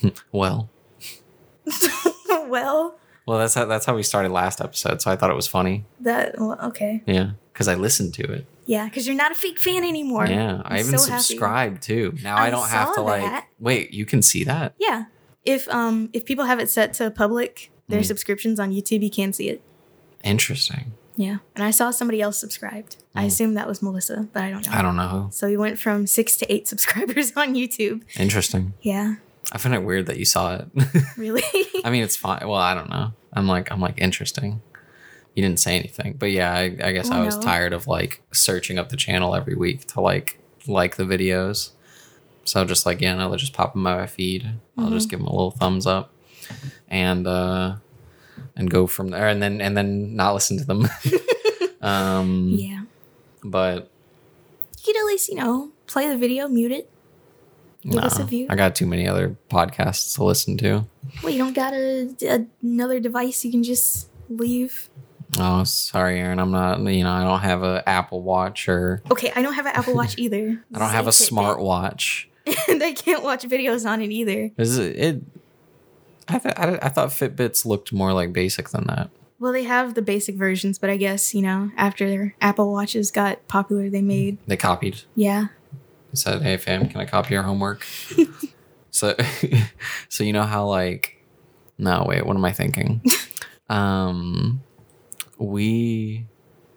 Well, well, well, that's how that's how we started last episode. So I thought it was funny. that well, okay. Yeah, because I listened to it. Yeah, because you're not a fake fan anymore. Yeah, I I'm even so happy. subscribed too. Now I, I don't have to like wait. You can see that. Yeah. If um if people have it set to public, their Mhm. subscriptions on YouTube, you can see it. Interesting. Yeah. And I saw somebody else subscribed. I Mm. assume that was Melissa, but I don't know. I don't know. So we went from six to eight subscribers on YouTube. Interesting. Yeah. I find it weird that you saw it. Really? I mean, it's fine. Well, I don't know. I'm like, I'm like interesting. You didn't say anything, but yeah, I, I guess Well, I was no. tired of like searching up the channel every week to like like the videos. So just like yeah, no, they'll just pop them on my feed. I'll Mm-hmm. just give them a little thumbs up, and uh and go from there, and then and then not listen to them. um, yeah. but You could at least, you know, play the video, mute it. Give no, us a view. I got too many other podcasts to listen to. Well, you don't got a, a- another device you can just leave. Oh, sorry, Arin. I'm not. You know, I don't have an Apple Watch or Okay, I don't have an Apple Watch either. I don't have a smart watch. and I can't watch videos on it either. Is it? it I, th- I, I thought Fitbits looked more like basic than that. Well, they have the basic versions, but I guess, you know, after their Apple Watches got popular, they made, They copied. yeah. They said, "Hey, fam, can I copy your homework?" so, so you know how like, no, wait, what am I thinking? um, we,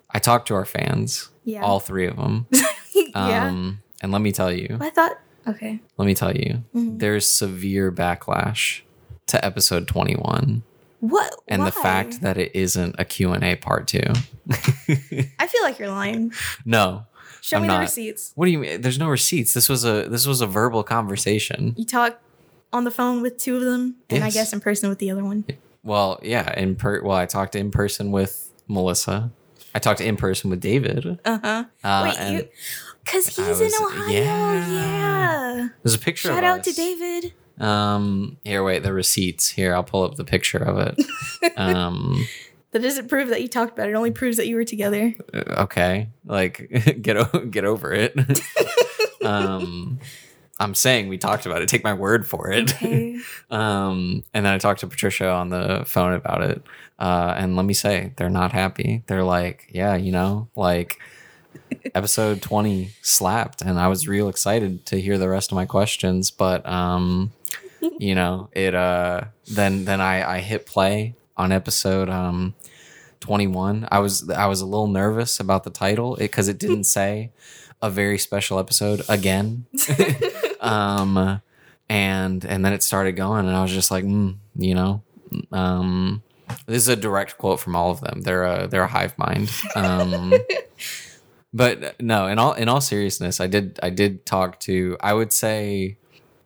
I talked to our fans, Yeah. all three of them. yeah. Um, and let me tell you, I thought, okay. let me tell you, Mhm. there's severe backlash to episode 21 What? and the fact that it isn't a Q&A part 2. I feel like you're lying. no. Show I'm me the receipts. What do you mean? There's no receipts. This was a this was a verbal conversation. You talk on the phone with two of them, and I guess in person with the other one. Well, yeah, in per well, I talked in person with Melissa. I talked in person with David. Uh huh. Uh, Wait, you? Because he's in Ohio. yeah. Yeah. there's a picture Shout out to. David. Um, here, wait, the receipts. Here, I'll pull up the picture of it. um, That doesn't prove that you talked about it. It only proves that you were together. okay, like get o- get over it. um, I'm saying we talked about it. Take my word for it. Okay. Um, and then I talked to Patricia on the phone about it. Uh, and let me say, they're not happy. They're like, yeah, you know, like episode 20 slapped. And I was real excited to hear the rest of my questions. But, um, you know, it, uh, then, then I, I hit play on episode, um, 21. I was, I was a little nervous about the title because it didn't say a very special episode again. um, and and then it started going and i was just like mm, you know um this is a direct quote from all of them they're a they're a hive mind um but no in all in all seriousness i did i did talk to i would say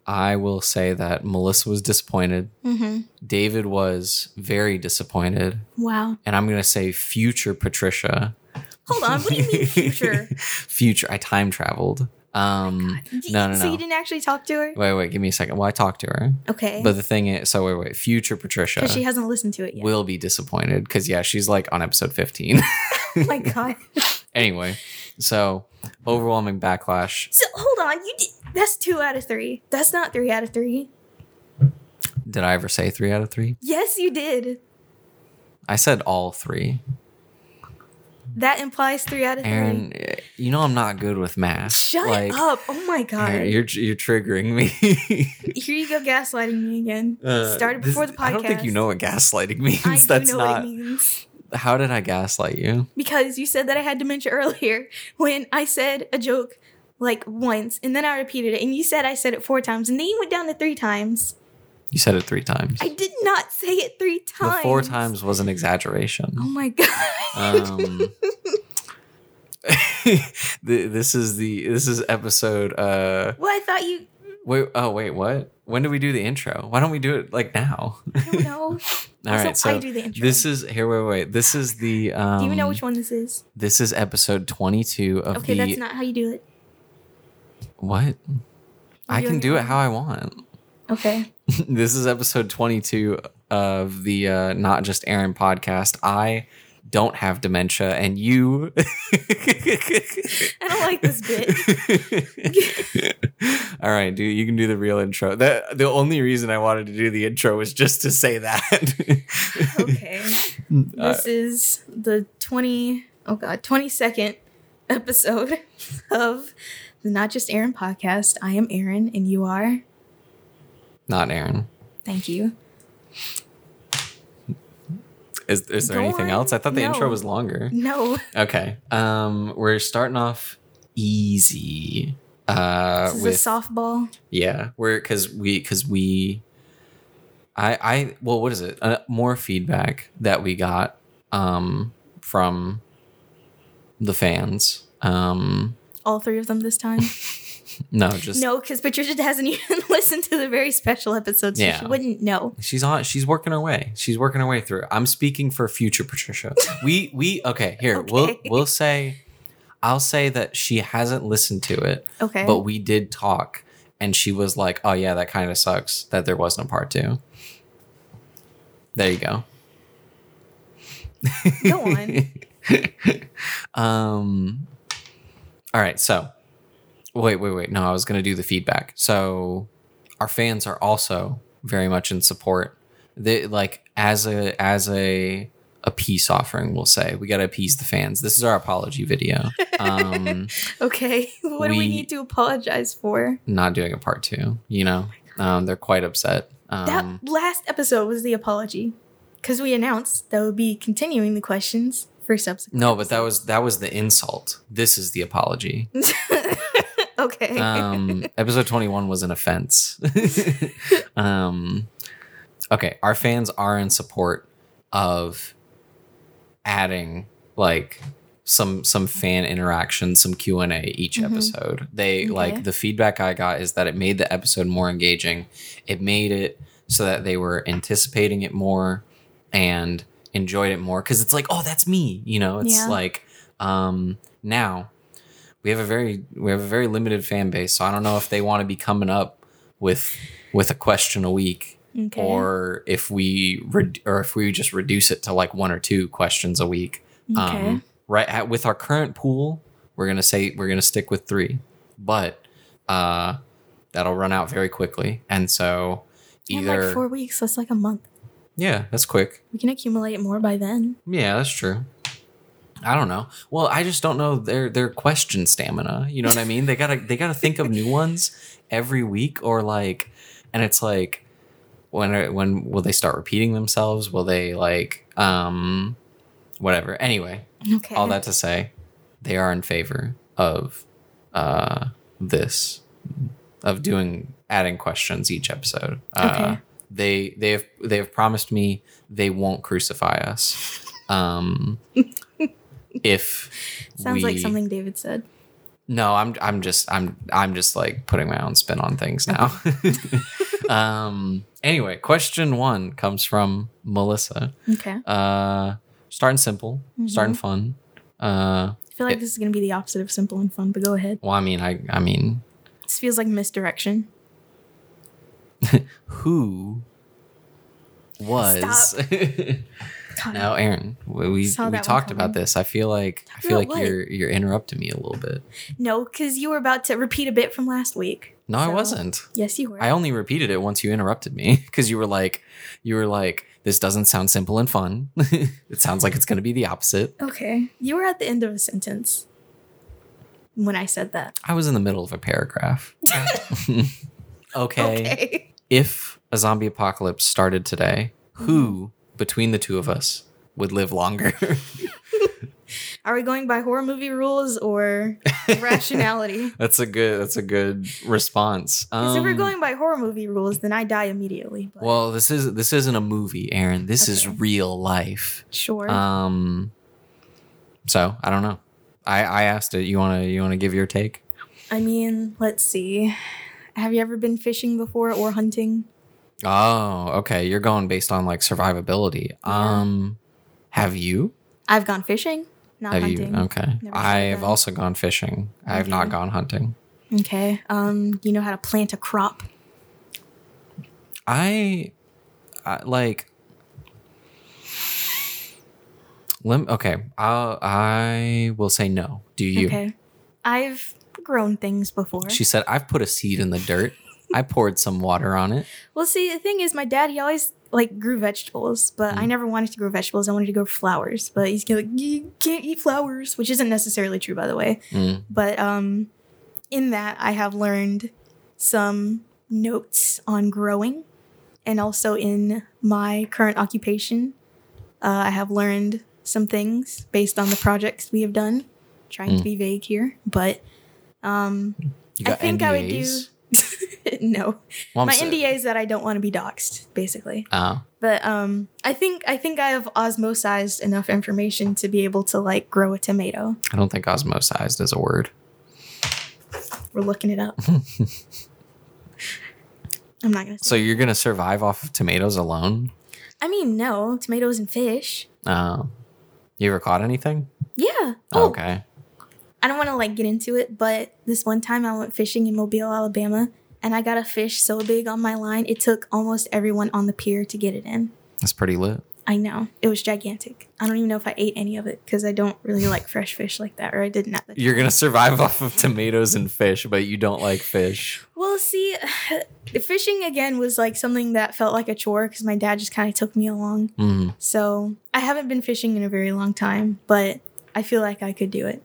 i will say that melissa was disappointed hmm david was very disappointed Wow. and i'm gonna say future patricia Hold on. What do you mean future? future i time traveled um Y- no no so you didn't actually talk to her? wait wait give me a second well i talked to her Okay. But the thing is, so wait, wait. Future Patricia Because she hasn't listened to it yet. will be disappointed because yeah, she's like on episode fifteen. oh my god. anyway, so overwhelming backlash. So hold on. You did, that's two out of three. That's not three out of three. Did I ever say three out of three? Yes, you did. I said all three. That implies three out of three. Arin, you know I'm not good with math. Shut Like, up. Oh my god. Arin, you're you're triggering me. Here you go gaslighting me again. Uh, Started this- before the podcast. I don't think you know what gaslighting means. I That's know not. what it means. How did I gaslight you? Because you said that I had dementia earlier when I said a joke like once and then I repeated it and you said I said it four times and then you went down to three times. You said it three times. I did not say it three the times. four times was an exaggeration. Oh my god. um this is the this is episode uh well, I thought you. wait oh wait what when do we do the intro why don't we do it like now I don't know. all Also, right so I do the intro. this is here wait wait this is the um do you even know which one this is? this is episode 22 of Okay, the that's not how you do it. What i can do it how i want Okay. this is episode 22 of the uh not just arin podcast i don't have dementia and you I don't like this bit. All right, dude, you can do the real intro. That the only reason I wanted to do the intro was just to say that. Okay. Uh, This is the 20, oh God, 22nd episode of the Not Just Arin podcast. I am Arin and you are. not Arin. Thank you. Is, is there Go anything on. else? I thought the intro was longer. No, Okay. Um, we're starting off easy. Uh, this with is a softball. yeah, we're because we because we, I I well, what is it? Uh, more feedback that we got um from the fans. Um, All three of them this time. no, just no, because Patricia hasn't even listened to the very special episode, so Yeah. she wouldn't know. She's on. She's working her way. She's working her way through. I'm speaking for future Patricia. We we okay. Here we'll we'll say, I'll say that she hasn't listened to it, Okay. but we did talk, and she was like, "Oh yeah, that kind of sucks that there wasn't a part two. There you go. Go on. um. All right. So, wait, wait, wait. No, I was gonna do the feedback. So, our fans are also very much in support. They like as a as a a peace offering. We'll say we gotta appease the fans. This is our apology video. Um, Okay. What do we We- need to apologize for? not doing a part two. You know, um, they're quite upset. Um, That last episode was the apology. Because we announced that we'll be continuing the questions for subsequent. no, but that was that was the insult. This is the apology. okay. um episode 21 was an offense um okay our fans are in support of adding like some some fan interaction some q&a each Mhm. episode they Okay. like the feedback i got is that it made the episode more engaging it made it so that they were anticipating it more and enjoyed it more because it's like oh that's me you know it's Yeah. like um now we have a very we have a very limited fan base so i don't know if they want to be coming up with with a question a week okay. or if we re- or if we just reduce it to like one or two questions a week okay. um right at, with our current pool we're gonna say we're gonna stick with three but uh that'll run out very quickly and so In either like four weeks. That's like a month. Yeah that's quick We can accumulate more by then. yeah that's true I don't know. Well, I just don't know their their question stamina. You know what I mean? They gotta they gotta think of new ones every week, or like, and it's like, when are- when will they start repeating themselves? Will they like um, whatever? Anyway, Okay. all that to say, they are in favor of uh this of doing adding questions each episode. Uh, Okay. They they have they have promised me they won't crucify us. Um, if Sounds like something David said. No, I'm I'm just I'm I'm just like putting my own spin on things now. um. Anyway, question one comes from Melissa. Okay. Uh, starting simple, starting fun. Uh, I feel like It- this is going to be the opposite of simple and fun, but go ahead. well, I mean, I I mean, This feels like misdirection. who was now, Arin? We we, Saw we that one talked about this. I feel like I feel about like what? you're you're interrupting me a little bit. No, because you were about to repeat a bit from last week. No, I So- wasn't. Yes, you were. I only repeated it once you interrupted me because you were like, you were like, this doesn't sound simple and fun. it sounds like it's going to be the opposite. okay. You were at the end of a sentence when I said that. I was in the middle of a paragraph. okay. Okay. If a zombie apocalypse started today, who between the two of us would live longer? Are we going by horror movie rules or rationality? that's a good. That's a good response. Because if we're Um, going by horror movie rules, then I die immediately. But well, this is this isn't a movie, Arin. This is Okay. real life. sure. Um. So I don't know. I I asked it. You wanna you wanna give your take? I mean, let's see. Have you ever been fishing before or hunting? Oh, okay. You're going based on like survivability. Yeah. Um, have you? I've gone fishing, not have hunting. you? Okay. I've also gone fishing. I have not gone hunting. Okay. Um, do you know how to plant a crop? I, I like. Lem- okay, I'll, I will say no. Do you? Okay. I've grown things before. She said, I've put a seed in the dirt. I poured some water on it. well, see, the thing is, my dad he always like grew vegetables, but I Mm. never wanted to grow vegetables. I wanted to grow flowers, but he's like, you can't eat flowers, which isn't necessarily true, by the way. Mm. But um, in that, I have learned some notes on growing, and also in my current occupation, uh, I have learned some things based on the projects we have done. Trying to Mm. be vague here, but um, You I think I would do. No, Well, my sa- NDA is that I don't want to be doxxed, basically. Oh, But um, I think I think I have osmosized enough information to be able to like grow a tomato. I don't think osmosized is a word. We're looking it up. I'm not gonna. Say. So you're gonna survive off of tomatoes alone? I mean, no tomatoes and fish. Oh, you ever caught anything? Yeah. Oh, Okay. I don't want to like get into it, but this one time I went fishing in Mobile, Alabama, and I got a fish so big on my line it took almost everyone on the pier to get it in. That's pretty lit. I know it was gigantic. I don't even know if I ate any of it because I don't really like fresh fish like that, or I didn't at the time. You're gonna survive off of tomatoes and fish, but you don't like fish. Well, see, fishing again was like something that felt like a chore because my dad just kind of took me along. Mm. So I haven't been fishing in a very long time, but I feel like I could do it.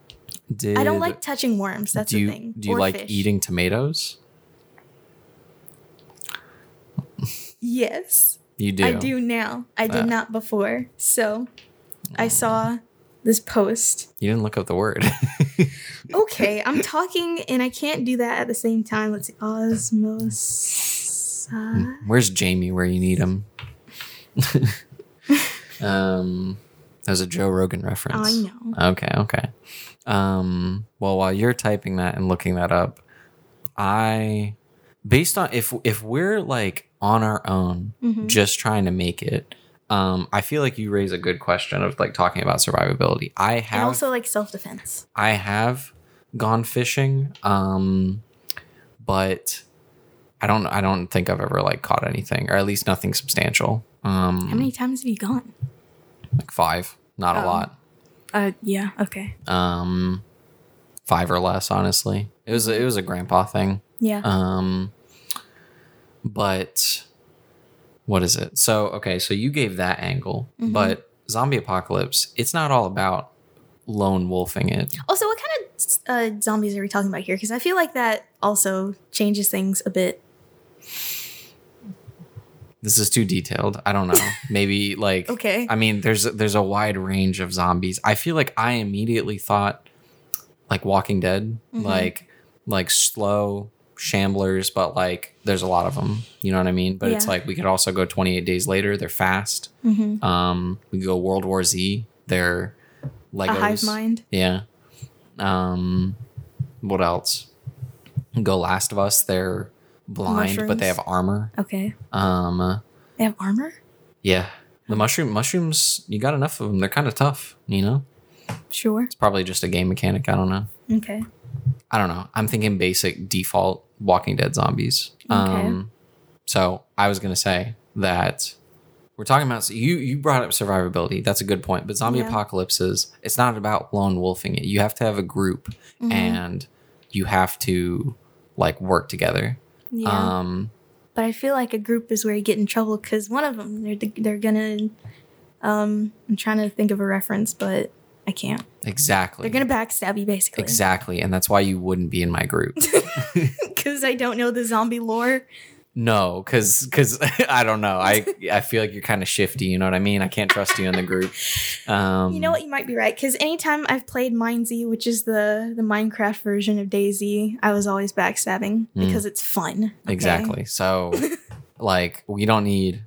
Did I don't like touching worms. That's do you the thing. do you or like fish. eating tomatoes? Yes, You do. I do now. I did Ah. not before. So I saw this post. You didn't look up the word. Okay, I'm talking and I can't do that at the same time. Let's see. Osmos. Where's Jamie? Where you need him? um, there's a Joe Rogan reference. I know. Okay, okay. Um, well, while you're typing that and looking that up, I, based on if if we're like on our own, Mhm. just trying to make it, um, I feel like you raise a good question of like talking about survivability. I And have also like self defense. I have gone fishing, um, but I don't I don't think I've ever like caught anything, or at least nothing substantial. Um, How many times have you gone? like five, not a Oh. lot. Uh, yeah. Okay. um five or less honestly it was it was a grandpa thing Yeah. um but what is it so okay so you gave that angle Mhm. but zombie apocalypse it's not all about lone wolfing it Also, what kind of uh, zombies are we talking about here? Because I feel like that also changes things a bit. This is too detailed. I don't know. Maybe like Okay. i mean there's there's a wide range of zombies. I feel like i immediately thought like walking dead Mhm. like like slow shamblers but like there's a lot of them you know what i mean? But it's like we could also go 28 days later. They're fast. Mm-hmm. um we could go world war z. They're legos. A hive mind. yeah. Um what else? Go last of us. They're blind but they have armor Okay. um They have armor. yeah the mushroom mushrooms you got enough of them they're kind of tough you know Sure. it's probably just a game mechanic i don't know Okay. I don't know. I'm thinking basic default Walking Dead zombies. Okay. Um, so I was gonna say that we're talking about you. You brought up survivability. That's a good point. But zombie Yeah. apocalypses, it's not about lone wolfing it. You have to have a group, Mhm. and you have to like work together. Yeah. Um, but I feel like a group is where you get in trouble because one of them they're they're gonna. Um, I'm trying to think of a reference, but I can't. exactly. They're gonna backstab you basically. exactly, and that's why you wouldn't be in my group. Because I don't know the zombie lore. No, because because I don't know. I I feel like you're kind of shifty. You know what I mean? I can't trust you in the group. Um, You know what? You might be right. Because anytime I've played Mindsy, which is the the Minecraft version of Daisy, I was always backstabbing Mm. because it's fun. okay? Exactly. So, like, we don't need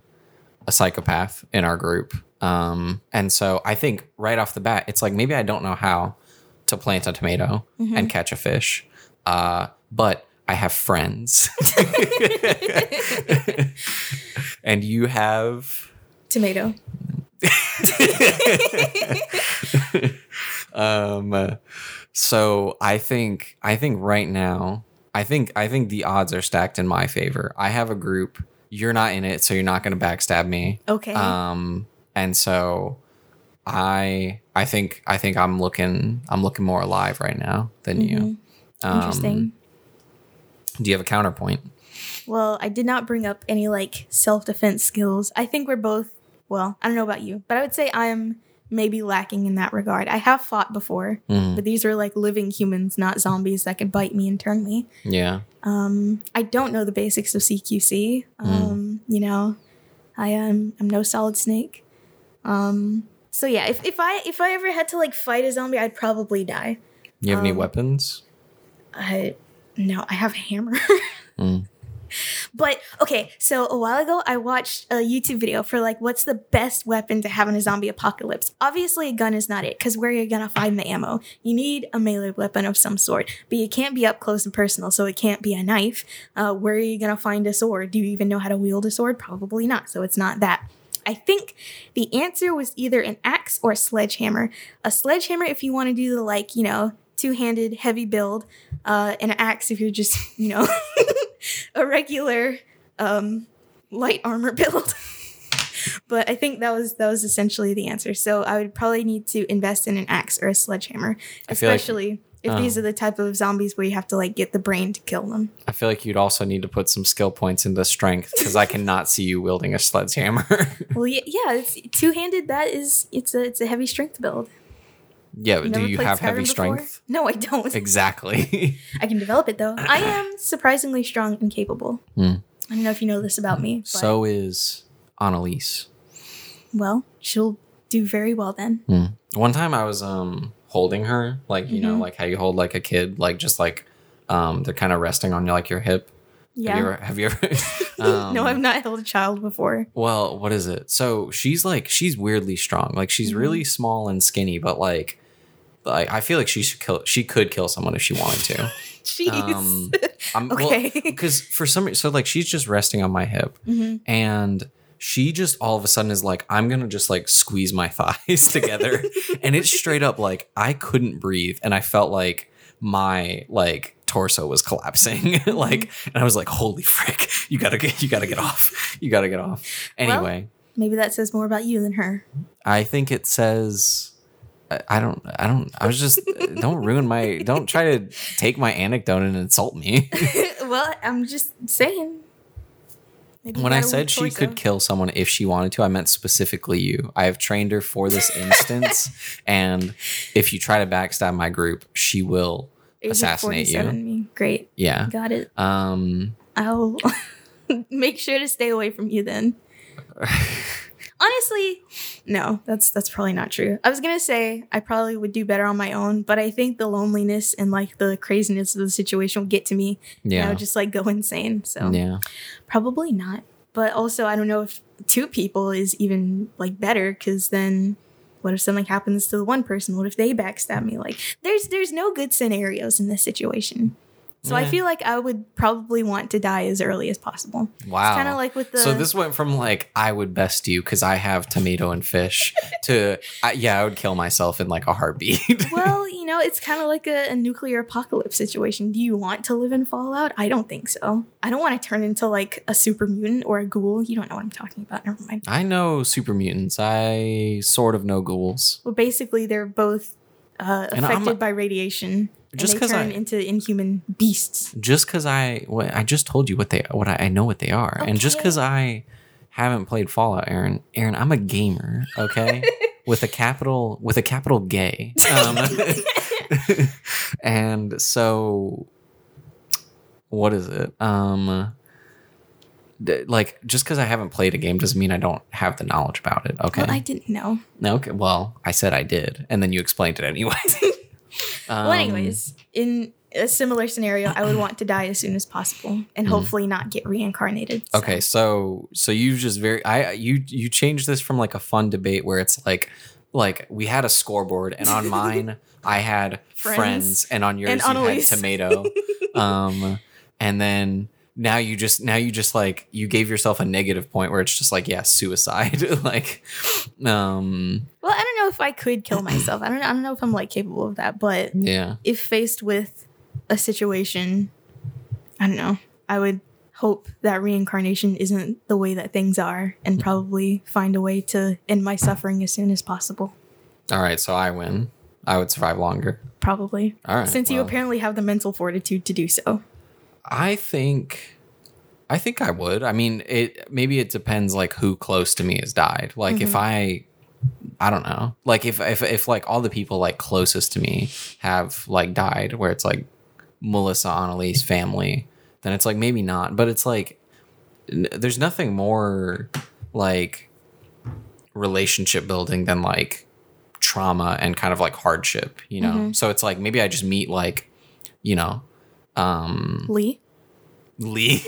a psychopath in our group. Um, and so I think right off the bat, it's like maybe I don't know how to plant a tomato Mm-hmm. and catch a fish, uh, but I have friends. and you have. Tomato. um so i think i think right now i think i think the odds are stacked in my favor i have a group you're not in it so you're not going to backstab me Okay. um and so i i think i think i'm looking i'm looking more alive right now than you Um, Interesting. Do you have a counterpoint? Well, I did not bring up any like self defense skills. I think we're both, well, I don't know about you, but I would say I'm maybe lacking in that regard. I have fought before, Mhm. but these are like living humans, not zombies that could bite me and turn me. Yeah. Um, I don't know the basics of CQC. Um, You know, I am I'm no solid snake. Um, so yeah, if, if I if I ever had to like fight a zombie, I'd probably die. You have any Um, weapons? I no, I have a hammer. Mm. But okay, so a while ago I watched a YouTube video for like what's the best weapon to have in a zombie apocalypse. Obviously, a gun is not it because where are you gonna find the ammo? You need a melee weapon of some sort, but you can't be up close and personal, so it can't be a knife. Uh, where are you gonna find a sword? Do you even know how to wield a sword? Probably not. So it's not that. I think the answer was either an axe or a sledgehammer. A sledgehammer if you want to do the like, you know, two-handed heavy build, uh, and an axe if you're just, you know, a regular um, light armor build. but I think that was that was essentially the answer. So I would probably need to invest in an axe or a sledgehammer, feel like- especially if these are the type of zombies where you have to like get the brain to kill them. I feel like you'd also need to put some skill points into strength because I cannot see you wielding a sledgehammer. Well, yeah, yeah, it's two-handed. That is, it's a it's a heavy strength build. Yeah, but do you have Skyrim heavy before? strength? No, I don't. Exactly. I can develop it though. I am surprisingly strong and capable. Hmm. I don't know if you know this about me. But, so is Annalise. well, she'll do very well then. Hmm. One time I was um holding her, like you know, Mhm. like how you hold like a kid, like just like um they're kind of resting on like your hip. Yeah. Have you ever? Have you ever um, no, I've not held a child before. Well, what is it? So she's like she's weirdly strong. Like she's Mhm. really small and skinny, but like like I feel like she should kill. She could kill someone if she wanted to. Jeez. Um, I'm, Okay. Because for some reason, so like she's just resting on my hip, Mhm. and she just all of a sudden is like, I'm gonna just like squeeze my thighs together, and it's straight up like I couldn't breathe, and I felt like my like torso was collapsing, like, and I was like, holy frick, you gotta get, you gotta get off, you gotta get off. Anyway, Maybe that says more about you than her. I think it says. I- don't. I don't. I was just. don't ruin my. Don't try to take my anecdote and insult me. well, I'm just saying. Maybe when I said she could kill someone if she wanted to, I meant specifically you. I have trained her for this instance, and if you try to backstab my group, she will. Assassinate you. 47 me. Great, Yeah. got it. Um. I'll make sure to stay away from you then. Honestly, no, that's that's probably not true. I was gonna say I probably would do better on my own, but I think the loneliness and like the craziness of the situation will get to me. and I Yeah. would just like go insane. So Yeah. probably not. But also, I don't know if two people is even like better because then what if something happens to the one person? What if they backstab me? Like there's there's no good scenarios in this situation. So I feel like I would probably want to die as early as possible. Wow. It's Kind of like with the so this went from like I would best you because I have tomato and fish to I, yeah I would kill myself in like a heartbeat. well, you know, it's kind of like a, a nuclear apocalypse situation. Do you want to live in Fallout? I don't think so. I don't want to turn into like a super mutant or a ghoul. You don't know what I'm talking about. Never mind. I know super mutants. I sort of know ghouls. Well, basically, they're both uh, affected a- by radiation. Just because I- into inhuman beasts. just because I what I just told you what they what I, I know what they are, and just because I haven't played Fallout, Arin, Arin, I'm a gamer, okay, with a capital with a capital gay, um, and so what is it? Um, like just because I haven't played a game doesn't mean I don't have the knowledge about it. Okay, Well, I didn't know. no, okay. Well, I said I did, and then you explained it anyway. well, anyways, in a similar scenario, I would want to die as soon as possible and hopefully not get reincarnated. so- Mm-hmm. Okay, so so you just very I you you changed this from like a fun debate where it's like like we had a scoreboard and on mine I had friends, Friends. and on yours And you had tomato. um and then now you just now you just like you gave yourself a negative point where it's just like yeah suicide like um Well, I don't know if I could kill myself. I don't. I don't know if I'm like capable of that. But yeah if faced with a situation, I don't know. I would hope that reincarnation isn't the way that things are, and probably find a way to end my suffering as soon as possible. all right so I win I would survive longer. Probably. All right. Since you apparently have the mental fortitude to do so. I think I think I would. I mean, it maybe it depends like who close to me has died. Like if mm-hmm. I I don't know. Like if if if like all the people like closest to me have like died where it's like Melissa Annalise family, then it's like maybe not, but it's like n- there's nothing more like relationship building than like trauma and kind of like hardship, you know. Mm-hmm. So it's like maybe I just meet like you know um Lee? Lee.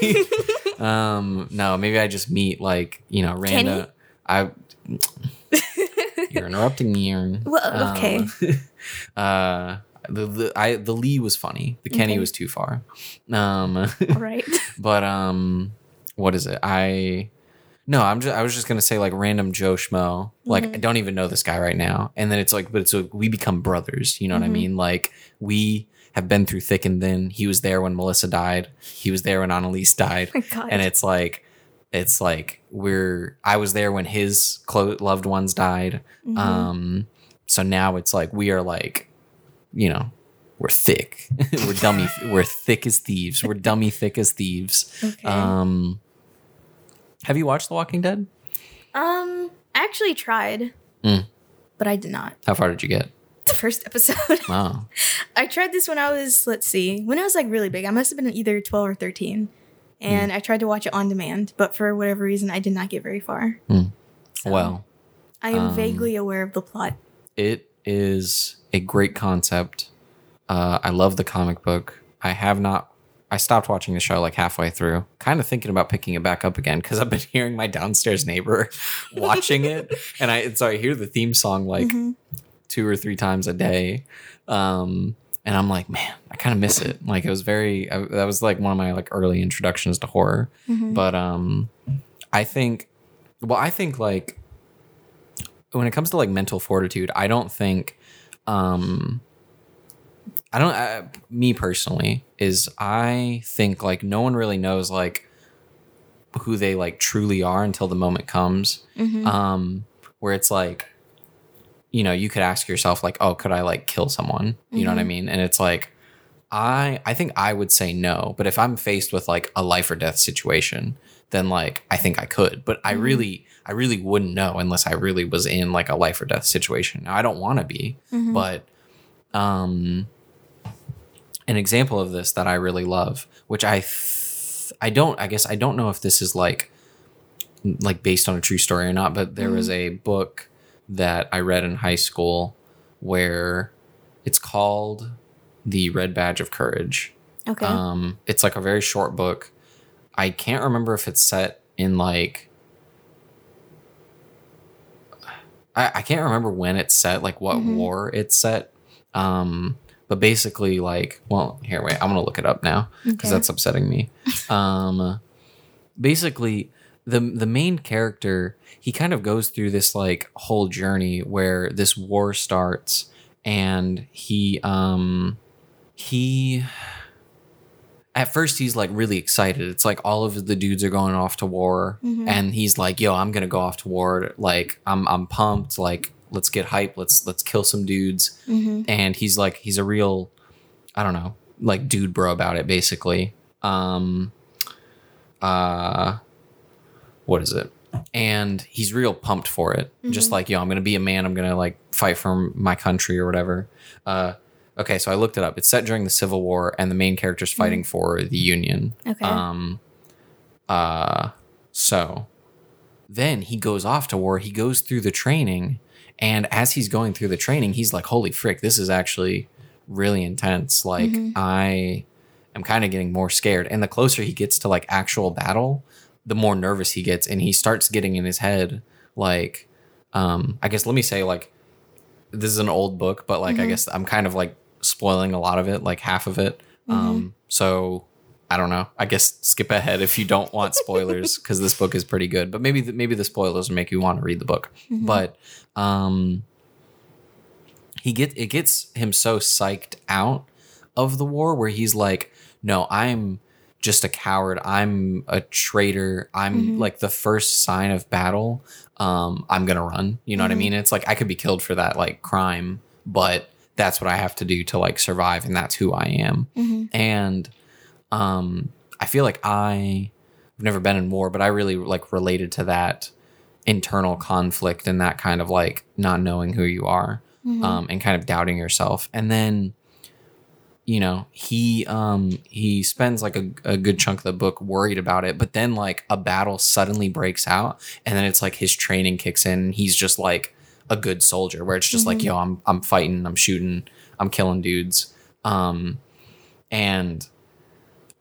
um, no, maybe I just meet like you know random. I. You're interrupting me, Arin. Well, okay. Um, uh, the, the I the Lee was funny. The Kenny Okay. was too far. Um, right. but um, what is it? I. No, I'm just. I was just gonna say like random Joe schmo. Like I don't even know this guy right now, and then it's like, but it's like we become brothers. You know what I mean? Like we have been through thick and thin. He was there when Melissa died. He was there when Annalise died my God. and it's like it's like we're i was there when his clo- loved ones died Mm-hmm. um so now it's like we are like you know we're thick we're dummy we're thick as thieves we're dummy thick as thieves okay. um have you watched the walking dead um, I actually tried, Mm. but I did not. how far did you get first episode. wow I tried this when I was, let's see, when I was like really big. I must have been either 12 or 13. And I tried to watch it on demand, but for whatever reason, I did not get very far. So, well I am um, vaguely aware of the plot. it is a great concept uh i love the comic book i have not i stopped watching the show like halfway through kind of thinking about picking it back up again because i've been hearing my downstairs neighbor watching it and i so i hear the theme song like Mhm. Two or three times a day um and i'm like man i kind of miss it like it was very I, that was like one of my like early introductions to horror Mhm. but um i think well i think like when it comes to like mental fortitude i don't think um i don't uh, me personally is i think like no one really knows like who they like truly are until the moment comes Mhm. um where it's like you know you could ask yourself like oh could i like kill someone? You know what i mean? And it's like i i think i would say no but if i'm faced with like a life or death situation then like i think i could but i really i really wouldn't know unless i really was in like a life or death situation. Now i don't want to be Mhm. but um an example of this that i really love which i th- i don't i guess i don't know if this is like like based on a true story or not but there was a book that i read in high school where it's called the red badge of courage okay. um, it's like a very short book. I can't remember if it's set in like. I, I can't remember when it's set, like what Mhm. war it's set. Um, but basically, like, well, here, wait, I'm gonna look it up now because Okay. that's upsetting me. um, basically, the the main character he kind of goes through this like whole journey where this war starts, and he um he at first he's like really excited. It's like all of the dudes are going off to war Mhm. and he's like, "Yo, I'm going to go off to war. Like I'm I'm pumped. Like let's get hype. Let's let's kill some dudes." Mhm. And he's like he's a real I don't know, like dude bro about it basically. Um uh what is it? And he's real pumped for it. Just like, yo, I'm gonna be a man, I'm gonna like fight for my country or whatever. Uh okay, so I looked it up. It's set during the Civil War and the main character's fighting for the Union. Okay. Um uh so then he goes off to war, he goes through the training, and as he's going through the training, he's like, Holy frick, this is actually really intense. Like I am kind of getting more scared. And the closer he gets to like actual battle, the more nervous he gets and he starts getting in his head like um I guess let me say like this is an old book, but like I guess I'm kind of like spoiling a lot of it, like half of it. Um so I don't know. I guess skip ahead if you don't want spoilers because this book is pretty good. But maybe the, maybe the spoilers will make you want to read the book. But um, he get it gets him so psyched out of the war where he's like, "No, I'm just a coward. I'm a traitor. I'm like the first sign of battle. Um, I'm gonna run. You know what I mean? It's like I could be killed for that like crime, but that's what I have to do to like survive and that's who I am. Mhm. And um I feel like I I've never been in war, but I really like related to that internal conflict and that kind of like not knowing who you are Mhm. um, and kind of doubting yourself. And then, you know, he um, he spends like a, a good chunk of the book worried about it, but then like a battle suddenly breaks out, and then it's like his training kicks in. And he's just like a good soldier, where it's just like, Mhm. yo, I'm I'm fighting, I'm shooting, I'm killing dudes, um, and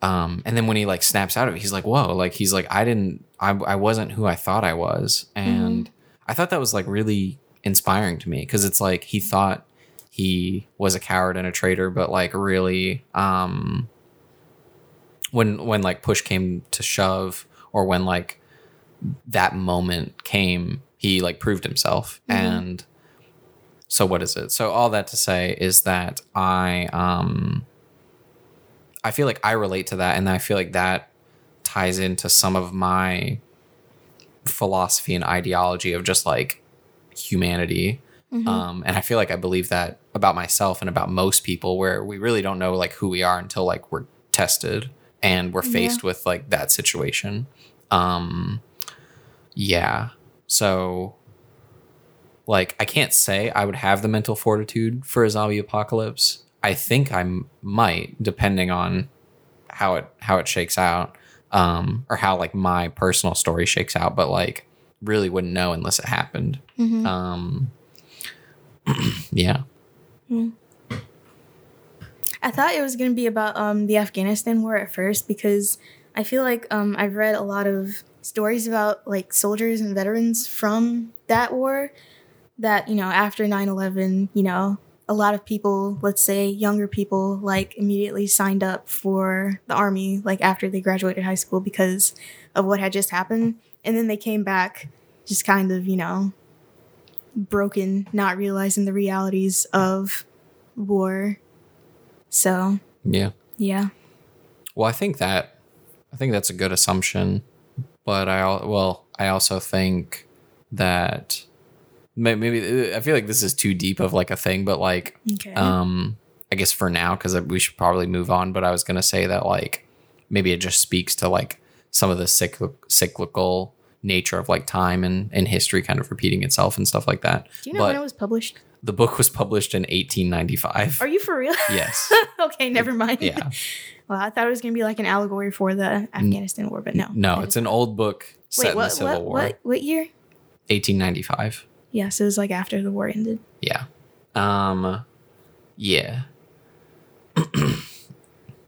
um, and then when he like snaps out of it, he's like, whoa, like he's like, I didn't, I I wasn't who I thought I was, and I thought that was like really inspiring to me because it's like he thought he was a coward and a traitor, but like really, um, when when like push came to shove, or when like that moment came, he like proved himself, Mhm. and so what is it? So all that to say is that I um I feel like I relate to that, and I feel like that ties into some of my philosophy and ideology of just like humanity. Mhm. Um, and I feel like I believe that about myself and about most people, where we really don't know like who we are until like we're tested and we're Yeah. faced with like that situation. Um, yeah. So, like, I can't say I would have the mental fortitude for a zombie apocalypse. I think I m- might, depending on how it how it shakes out, um, or how like my personal story shakes out. But like, really wouldn't know unless it happened. Mhm. Um, yeah. I thought it was going to be about um, the Afghanistan war at first because I feel like um, I've read a lot of stories about like soldiers and veterans from that war that, you know, after 9 11, you know, a lot of people, let's say younger people, like immediately signed up for the army like after they graduated high school because of what had just happened. And then they came back just kind of, you know, broken, not realizing the realities of war. So, Yeah. yeah. Well, I think that I think that's a good assumption, but I well, I also think that maybe I feel like this is too deep of like a thing, but like Okay. um I guess for now cuz we should probably move on, but I was going to say that like maybe it just speaks to like some of the cyclic- cyclical nature of like time and and history kind of repeating itself and stuff like that. Do you know but when it was published? the book was published in 1895. Are you for real? yes. okay, never mind. Yeah. Well, I thought it was going to be like an allegory for the Afghanistan war, but no. No, it's an old book set Wait, in what, the Civil what, War. what, what year? 1895. Yeah, so it was like after the war ended. Yeah. Um yeah.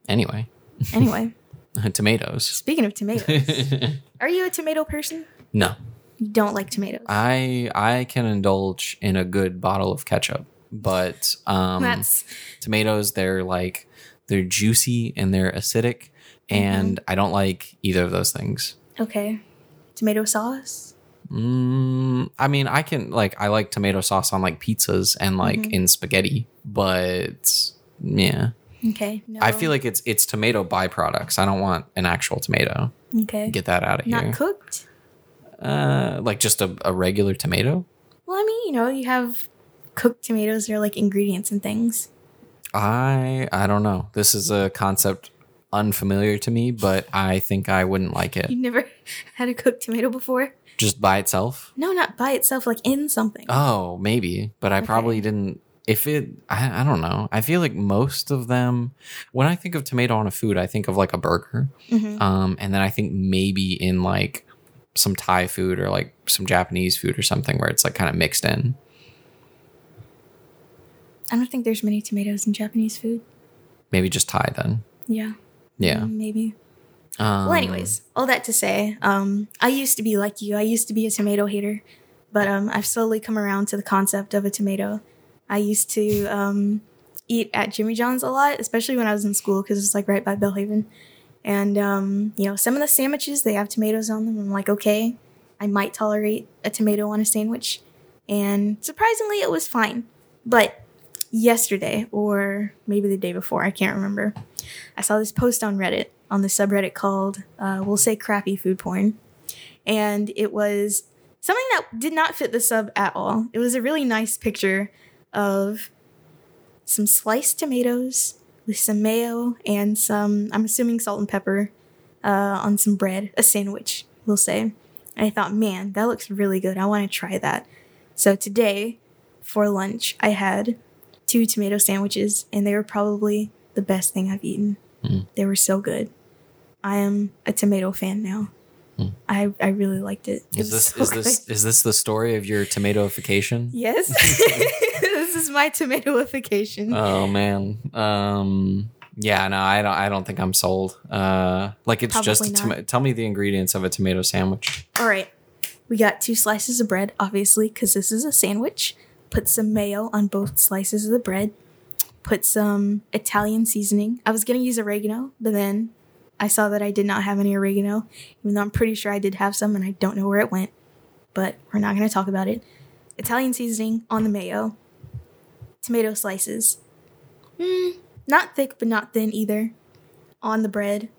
anyway, Anyway, tomatoes. speaking of tomatoes, are you a tomato person? no. You don't like tomatoes. I I can indulge in a good bottle of ketchup, but um That's tomatoes they're like they're juicy and they're acidic and I don't like either of those things. okay. Tomato sauce? Mm, I mean, I can like I like tomato sauce on like pizzas and like Mhm. in spaghetti, but yeah. Okay. No. I feel like it's it's tomato byproducts. I don't want an actual tomato. okay. Get that out of Not here. Not cooked? Uh, like just a, a regular tomato. Well, I mean, you know, you have cooked tomatoes, they're like ingredients and things. I I don't know. This is a concept unfamiliar to me, but I think I wouldn't like it You've never had a cooked tomato before? just by itself. No, not by itself, like in something. Oh, maybe, but I Okay. probably didn't. If it, I, I don't know. I feel like most of them, when I think of tomato on a food, I think of like a burger. Mhm. Um, and then I think maybe in like some Thai food or like some Japanese food or something where it's like kind of mixed in. I don't think there's many tomatoes in Japanese food. Maybe just Thai then. Yeah. Yeah. mm, Maybe. Um, well, anyways, all that to say, um, I used to be like you. I used to be a tomato hater, but um, I've slowly come around to the concept of a tomato. I used to um, eat at Jimmy John's a lot, especially when I was in school because it's like right by Belhaven. And um, you know, some of the sandwiches they have tomatoes on them. I'm like, okay, I might tolerate a tomato on a sandwich, and surprisingly, it was fine. But yesterday, or maybe the day before, I can't remember. I saw this post on Reddit on the subreddit called uh, "We'll Say Crappy Food Porn," and it was something that did not fit the sub at all. It was a really nice picture of some sliced tomatoes with some mayo and some, I'm assuming salt and pepper, uh, on some bread, a sandwich, we'll say. And I thought, man, that looks really good. I want to try that. So today, for lunch, I had two tomato sandwiches, and they were probably the best thing I've eaten. Mm. They were so good. I am a tomato fan now. Mm. I, I really liked it. Is this so is this is this the story of your tomatoification? Yes. this is my tomatoification. Oh man. Um yeah, no, I don't I don't think I'm sold. Uh like it's just a Probably toma- tell me the ingredients of a tomato sandwich. All right. We got two slices of bread, obviously, because this is a sandwich. Put some mayo on both slices of the bread. Put some Italian seasoning. I was going to use oregano, but then I saw that I did not have any oregano, even though I'm pretty sure I did have some and I don't know where it went. But we're not going to talk about it. Italian seasoning on the mayo. Tomato slices. Mm, not thick, but not thin either. On the bread,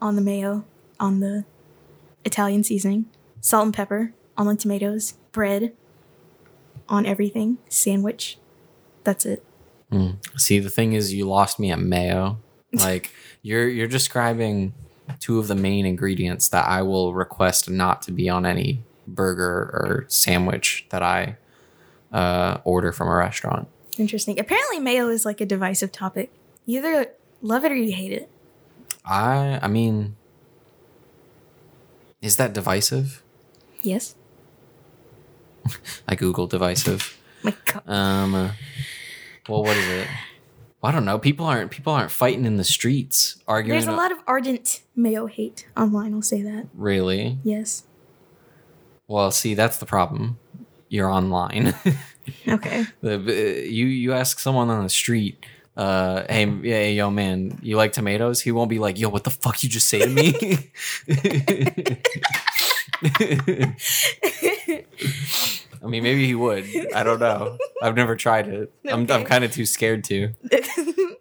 on the mayo, on the Italian seasoning salt and pepper on the tomatoes, bread on everything, sandwich. That's it. See, the thing is you lost me at mayo. Like you're you're describing two of the main ingredients that I will request not to be on any burger or sandwich that I uh, order from a restaurant. Interesting. Apparently, mayo is like a divisive topic. You either love it or you hate it. I I mean is that divisive? Yes. I Google divisive. My God. Um, uh, well, what is it? Well, I don't know. People aren't people aren't fighting in the streets arguing. There's a lot of ardent mayo hate online. I'll say that. Really? Yes. Well, see, that's the problem. You're online. Okay. The- uh, you you ask someone on the street, uh, hey, yeah, yo, man, you like tomatoes? He won't be like, yo, what the fuck you just say to me? I mean, maybe he would. I don't know. I've never tried it. I'm, I'm kind of too scared to.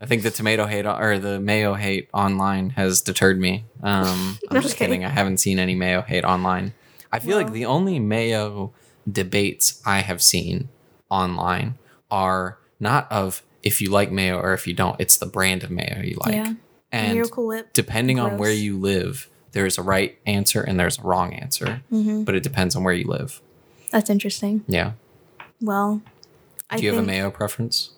I think the tomato hate or the mayo hate online has deterred me. Um, I'm just kidding. I haven't seen any mayo hate online. I feel like the only mayo debates I have seen online are not of if you like mayo or if you don't. It's the brand of mayo you like. yeah. And depending on where you live, there's a right answer and there's a wrong answer. hmm But it depends on where you live. That's interesting. Yeah. Well, I Do you have a mayo preference?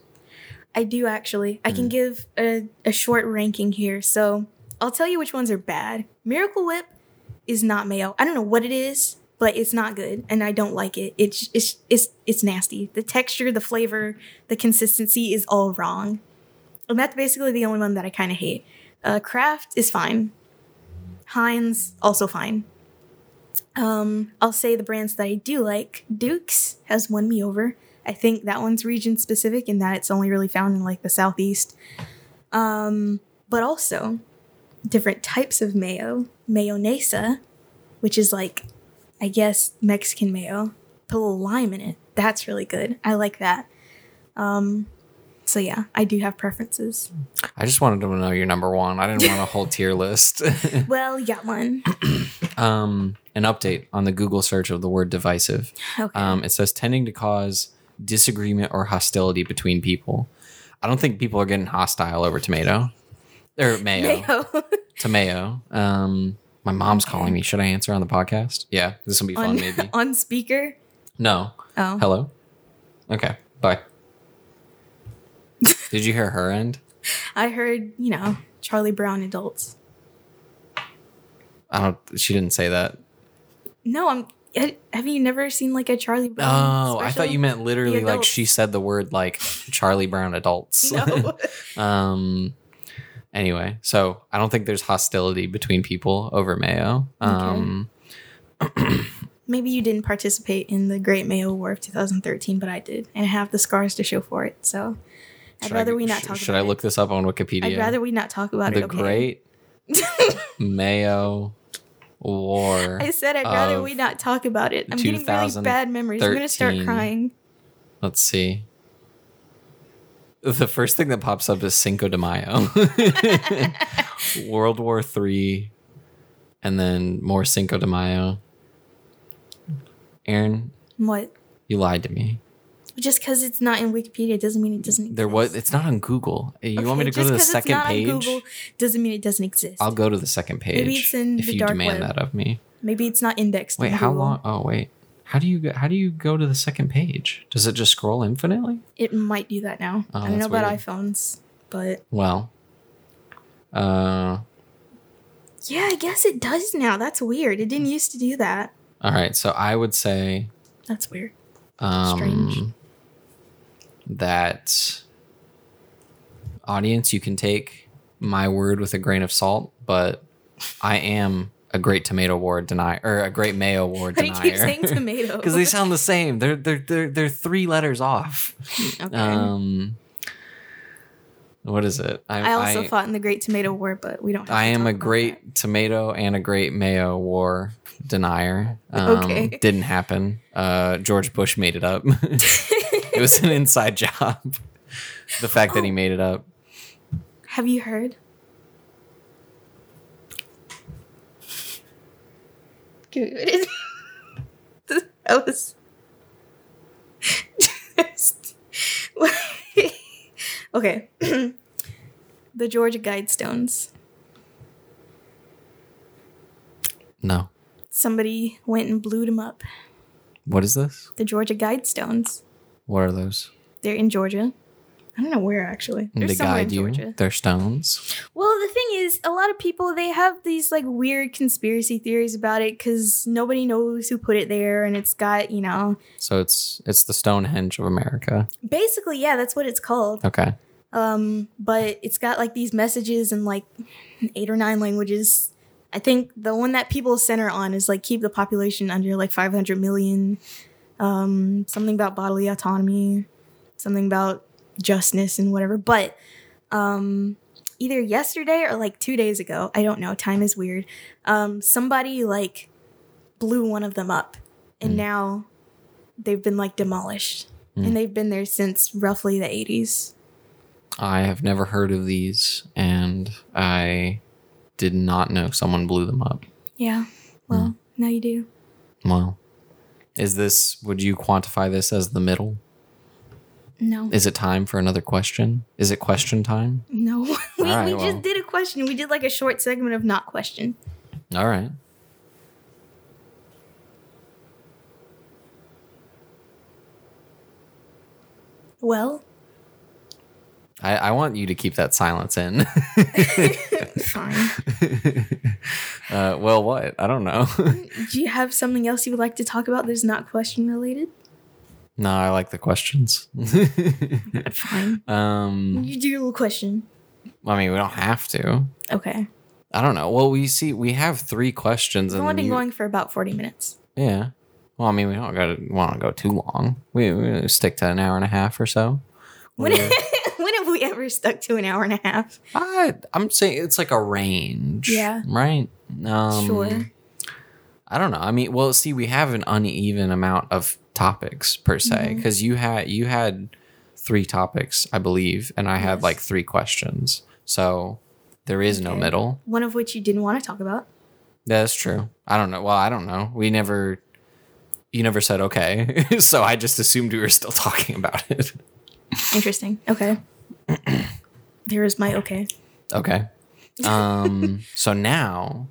I do actually. I Mm. can give a, a short ranking here. So I'll tell you which ones are bad. Miracle Whip is not mayo. I don't know what it is, but it's not good, and I don't like it. It's it's it's it's nasty. The texture, the flavor, the consistency is all wrong, and that's basically the only one that I kind of hate. Uh, Kraft is fine. Heinz also fine. Um, I'll say the brands that I do like. Duke's has won me over. I think that one's region specific in that it's only really found in like the southeast. Um, but also different types of mayo. Mayonesa, which is like, I guess Mexican mayo. Put a little lime in it. That's really good. I like that. Um, so yeah, I do have preferences. I just wanted to know your number one. I didn't want a whole tier list. Well, you got one. um, an update on the Google search of the word divisive. Okay. Um, it says tending to cause disagreement or hostility between people. I don't think people are getting hostile over tomato or mayo. Mayo. Tomato. Um, my mom's calling me. Should I answer on the podcast? Yeah, this will be fun. on, Maybe. on speaker. No. Oh. Hello. Okay. Bye. Did you hear her end? I heard, you know, Charlie Brown adults. I don't. She didn't say that. No, I'm. Have you never seen like a Charlie Brown? Oh, I thought you meant literally like she said the word like Charlie Brown adults. No. um. Anyway, so I don't think there's hostility between people over mayo. Um. Maybe you didn't participate in the Great Mayo War of 2013, but I did, and I have the scars to show for it. So I'd should rather I, we not sh- talk. Should I look this up on Wikipedia? I'd rather we not talk about the it. Okay? Great Mayo War. I said I'd rather we not talk about it. I'm getting really bad memories. I'm gonna start crying. Let's see. The first thing that pops up is Cinco de Mayo, World War Three, and then more Cinco de Mayo. Arin, What? you lied to me. Just because it's not in Wikipedia doesn't mean it doesn't exist. There was. It's not on Google. You want me to go to the the 'cause it's second page? Google doesn't mean it doesn't exist. I'll go to the second page. Maybe it's in if the you dark demand web. that of me. Maybe it's not indexed. Wait, how Google. long? Oh, wait. How do you go, how do you go to the second page? Does it just scroll infinitely? It might do that now. Oh, I don't know about weird. iPhones, but Well, uh, yeah, I guess it does now. That's weird. It didn't used to do that. all right. So I would say That's weird. um, Strange. that audience, you can take my word with a grain of salt, but I am a great tomato ward denier or a great mayo ward Why do you keep saying tomato? Because they sound the same. They're they're they're they're three letters off. okay. Um, what is it? I also fought in the Great Tomato War, but we don't. Have I am a great tomato and a great mayo war denier. Um, Okay. Didn't happen. Uh, George Bush made it up. it was an inside job. The fact that he made it up. Have you heard? Dude, that was. Just- okay. the Georgia Guidestones. No. Somebody went and blew them up. What is this? The Georgia Guidestones. What are those? They're in Georgia. I don't know where actually. They're they guide you. Georgia. They're stones. Well, the thing is, a lot of people they have these like weird conspiracy theories about it because nobody knows who put it there, and it's got you know, So it's it's the Stonehenge of America. basically, yeah, that's what it's called. Okay. Um, but it's got like these messages in like eight or nine languages. I think the one that people center on is like keep the population under like 500 million. Um, something about bodily autonomy, something about justness and whatever. But um, either yesterday or like two days ago, I don't know. Time is weird. Um, somebody like blew one of them up, and Mm. now they've been like demolished, Mm. and they've been there since roughly the 80s. I have never heard of these, and I did not know someone blew them up. Yeah. Well, now you do. Well, is this? Would you quantify this as the middle? No. Is it time for another question? Is it question time? No. we right, we well. just did a question. We did like a short segment of not question. All right. Well, I, I want you to keep that silence in. fine. uh, well, what? I don't know. do you have something else you would like to talk about that's not question related? No, I like the questions. Fine. um, You do your little question. I mean, we don't have to. Okay. I don't know. Well, we see we have three questions, We've only been you, going for about 40 minutes. yeah. Well, I mean, we don't got to want to go too long. We, we stick to an hour and a half or so. When, when have we ever stuck to an hour and a half? I, I'm saying it's like a range. Yeah. Right. Um, Sure. I don't know. I mean, well, see, we have an uneven amount of topics per se because you had you had three topics, I believe, and I had like three questions. So there is no middle. One of which you didn't want to talk about. That's true. I don't know. Well, I don't know. We never. You never said okay, so I just assumed we were still talking about it. Interesting. Okay. there is my okay. Okay. Um. so now,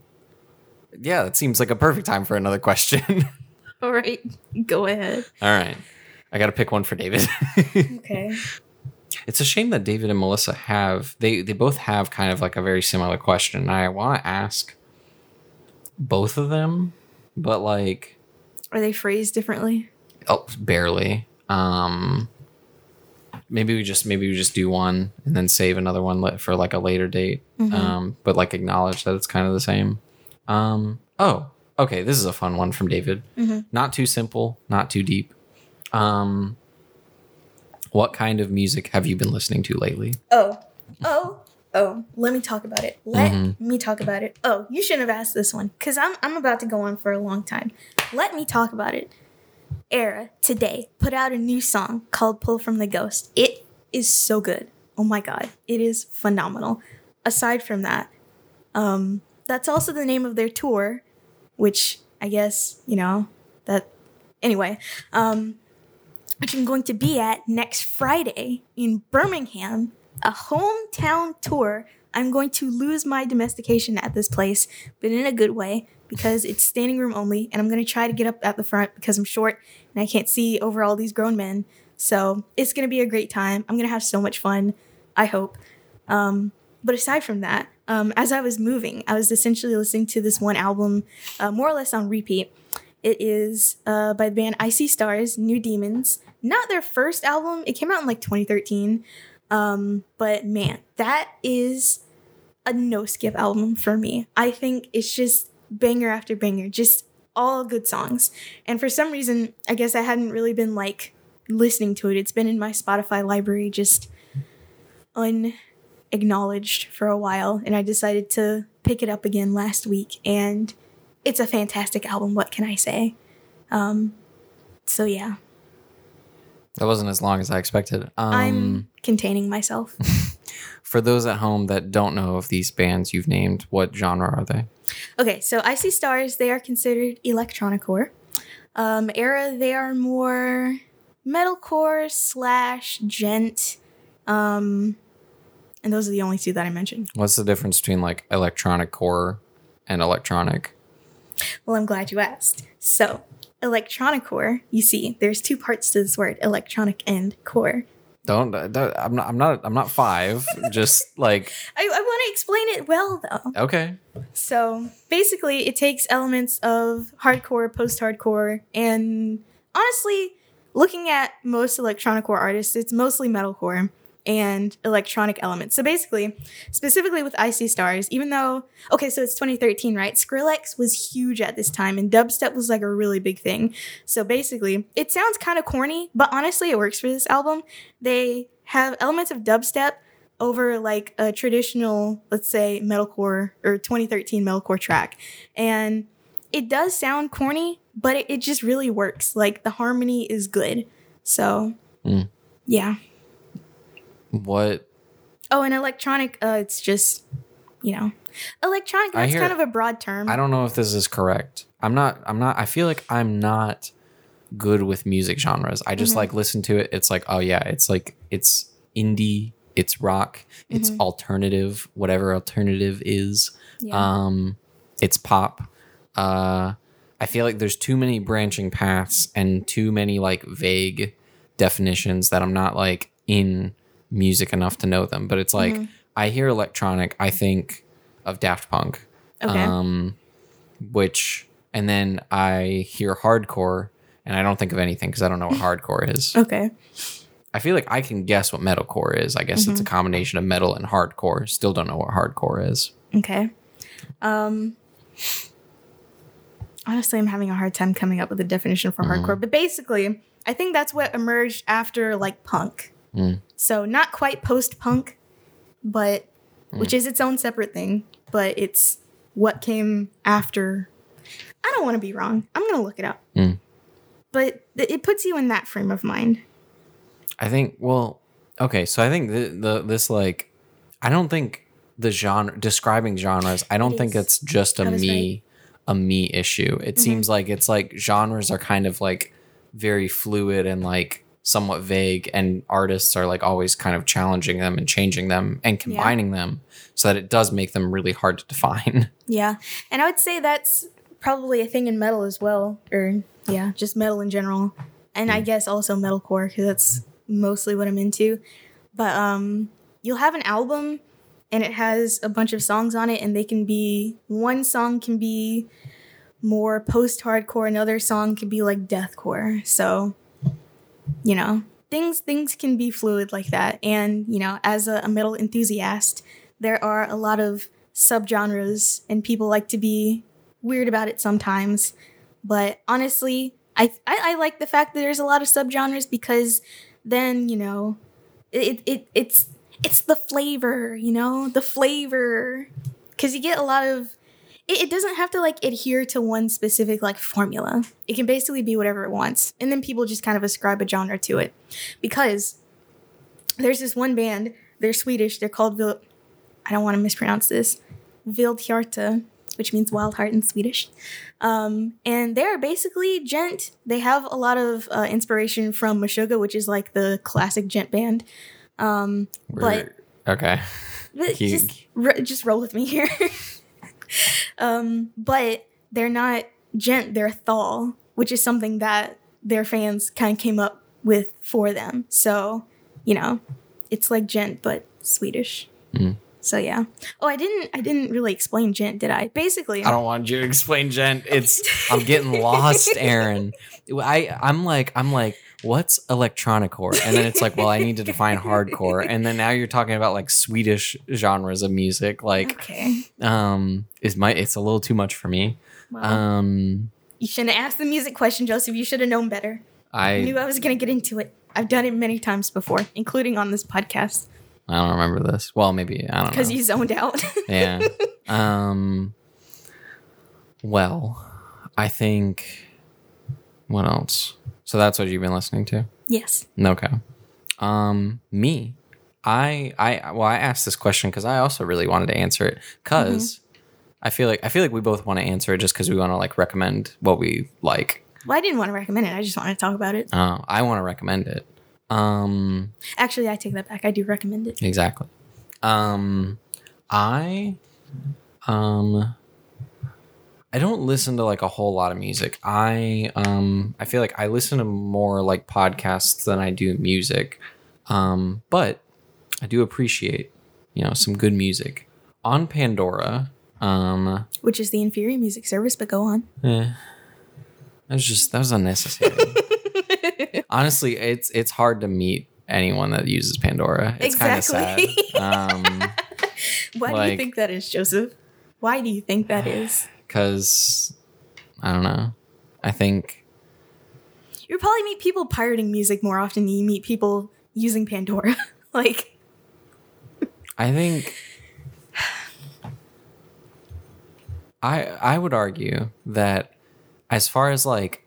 yeah, that seems like a perfect time for another question. All right. Go ahead. All right. I got to pick one for David. Okay. it's a shame that David and Melissa have they they both have kind of like a very similar question. I want to ask both of them, but like Are they phrased differently? oh, barely. Um maybe we just maybe we just do one and then save another one for like a later date. Mhm. Um but like acknowledge that it's kind of the same. Um oh, okay, this is a fun one from David. Mhm. Not too simple, not too deep. Um what kind of music have you been listening to lately? Oh, oh, oh. Let me talk about it. Let Mhm. me talk about it. Oh, you shouldn't have asked this one because I'm I'm about to go on for a long time. Let me talk about it. Erra today put out a new song called "Pull from the Ghost." It is so good. Oh my god, it is phenomenal. Aside from that, um, that's also the name of their tour, which I guess you know that. Anyway, um, which I'm going to be at next Friday in Birmingham, a hometown tour. I'm going to lose my domestication at this place, but in a good way because it's standing room only, and I'm going to try to get up at the front because I'm short and I can't see over all these grown men. So it's going to be a great time. I'm going to have so much fun, I hope. Um, but aside from that, um, as I was moving, I was essentially listening to this one album uh, more or less on repeat. It is uh, by the band I See Stars, New Demons. Not their first album, it came out in like 2013. Um, but man, that is a no skip album for me. I think it's just banger after banger, just all good songs. And for some reason, I guess I hadn't really been like listening to it. It's been in my Spotify library just unacknowledged for a while. And I decided to pick it up again last week. And it's a fantastic album. What can I say? Um, so yeah, That wasn't as long as I expected. Um, I'm containing myself. for those at home that don't know of these bands you've named, what genre are they? Okay, so I See Stars, they are considered electronicore. Um, Erra, they are more metalcore slash djent. Um, and those are the only two that I mentioned. What's the difference between like electronic core and electronic? Well, I'm glad you asked. So, electronic core, you see, there's two parts to this word electronic and core. Don't, uh, don't I'm not I'm not I'm not five. just like I, I want to explain it well, though. okay. So basically, it takes elements of hardcore, post hardcore, and honestly, looking at most electronic core artists, it's mostly metalcore and electronic elements. So basically, specifically with I See Stars, even though, okay, so it's 2013, right? Skrillex was huge at this time, and dubstep was like a really big thing. So basically, it sounds kind of corny, but honestly, it works for this album. They have elements of dubstep over like a traditional, let's say, metalcore or 2013 metalcore track. And it does sound corny, but it, it just really works. Like the harmony is good. So, Mm. yeah. What Oh, and electronic, uh, it's just, you know, electronic, that's hear- kind of a broad term. I don't know if this is correct. I'm not I'm not I feel like I'm not good with music genres. I just Mhm. like listen to it. It's like, oh yeah, it's like it's indie, it's rock, it's Mhm. alternative, whatever alternative is. yeah. Um it's pop. Uh I feel like there's too many branching paths and too many like vague definitions that I'm not like in music enough to know them. But it's like Mhm. I hear electronic, I think of Daft Punk. okay. Um, which, and then I hear hardcore, and I don't think of anything because I don't know what hardcore is. okay. I feel like I can guess what metalcore is. I guess it's a combination of metal and hardcore. Still don't know what hardcore is. Okay. Um honestly I'm having a hard time coming up with a definition for Mhm. hardcore, but basically, I think that's what emerged after like punk. Mm. So not quite post-punk, but Mm. which is its own separate thing, but it's what came after. I don't want to be wrong. I'm going to look it up. Mm. But th- it puts you in that frame of mind. I think. Well, okay. So I think the, the this like, I don't think the genre describing genres. I don't It think is. it's just a That me a me issue. It Mhm. seems like it's like genres are kind of like very fluid and like somewhat vague, and artists are like always kind of challenging them and changing them and combining them so that it does make them really hard to define. Yeah. And I would say that's probably a thing in metal as well. Or, yeah, just metal in general. And I guess also metalcore, because that's mostly what I'm into. But um, you'll have an album and it has a bunch of songs on it, and they can be one song can be more post hardcore, another song can be like deathcore. So, you know, things things can be fluid like that. And, you know, as a, a metal enthusiast, there are a lot of subgenres and people like to be weird about it sometimes. But honestly, I, I I like the fact that there's a lot of subgenres because then, you know, it, it it's it's the flavor, you know, the flavor. Cause you get a lot of it, it doesn't have to like adhere to one specific like formula. It can basically be whatever it wants. And then people just kind of ascribe a genre to it. Because there's this one band, they're Swedish, they're called Vil- I don't want to mispronounce this. Vildhjarta. which means wild heart in Swedish. Um, and they're basically djent. They have a lot of uh, inspiration from Meshuggah, which is like the classic djent band. Um, but okay. but just just roll with me here. um, but they're not djent, they're thall, which is something that their fans kind of came up with for them. So, you know, it's like djent but Swedish. Mm. So yeah. Oh, I didn't I didn't really explain djent, did I? Basically, I don't want you to explain djent. It's I'm getting lost, Arin. I I'm like I'm like what's electronic core? And then it's like, well, I need to define hardcore. And then now you're talking about like Swedish genres of music. Like okay. um is my it's a little too much for me. Well, Um you shouldn't have asked the music question, Joseph. You should have known better. I I knew I was gonna get into it. I've done it many times before, including on this podcast, I don't remember this. Well, maybe I don't know. because you zoned out. yeah. Um. Well, I think. What else? So that's what you've been listening to. yes. Okay. Um. Me. I. I. Well, I asked this question because I also really wanted to answer it because I feel like I feel like we both want to answer it just because we want to like recommend what we like. Well, I didn't want to recommend it. I just wanted to talk about it. Uh, I want to recommend it. Um. Actually, I take that back. I do recommend it. Exactly. Um I um I don't listen to like a whole lot of music. I um I feel like I listen to more like podcasts than I do music. Um but I do appreciate, you know, some good music. On Pandora, um Which is the inferior music service, but go on. eh, that was just that was unnecessary. Honestly, it's it's hard to meet anyone that uses Pandora. It's Exactly. kind of sad. Um Why do you think that is, Joseph? Why do you think that is? Because I don't know. I think You probably meet people pirating music more often than you meet people using Pandora. like, I think I I would argue that as far as like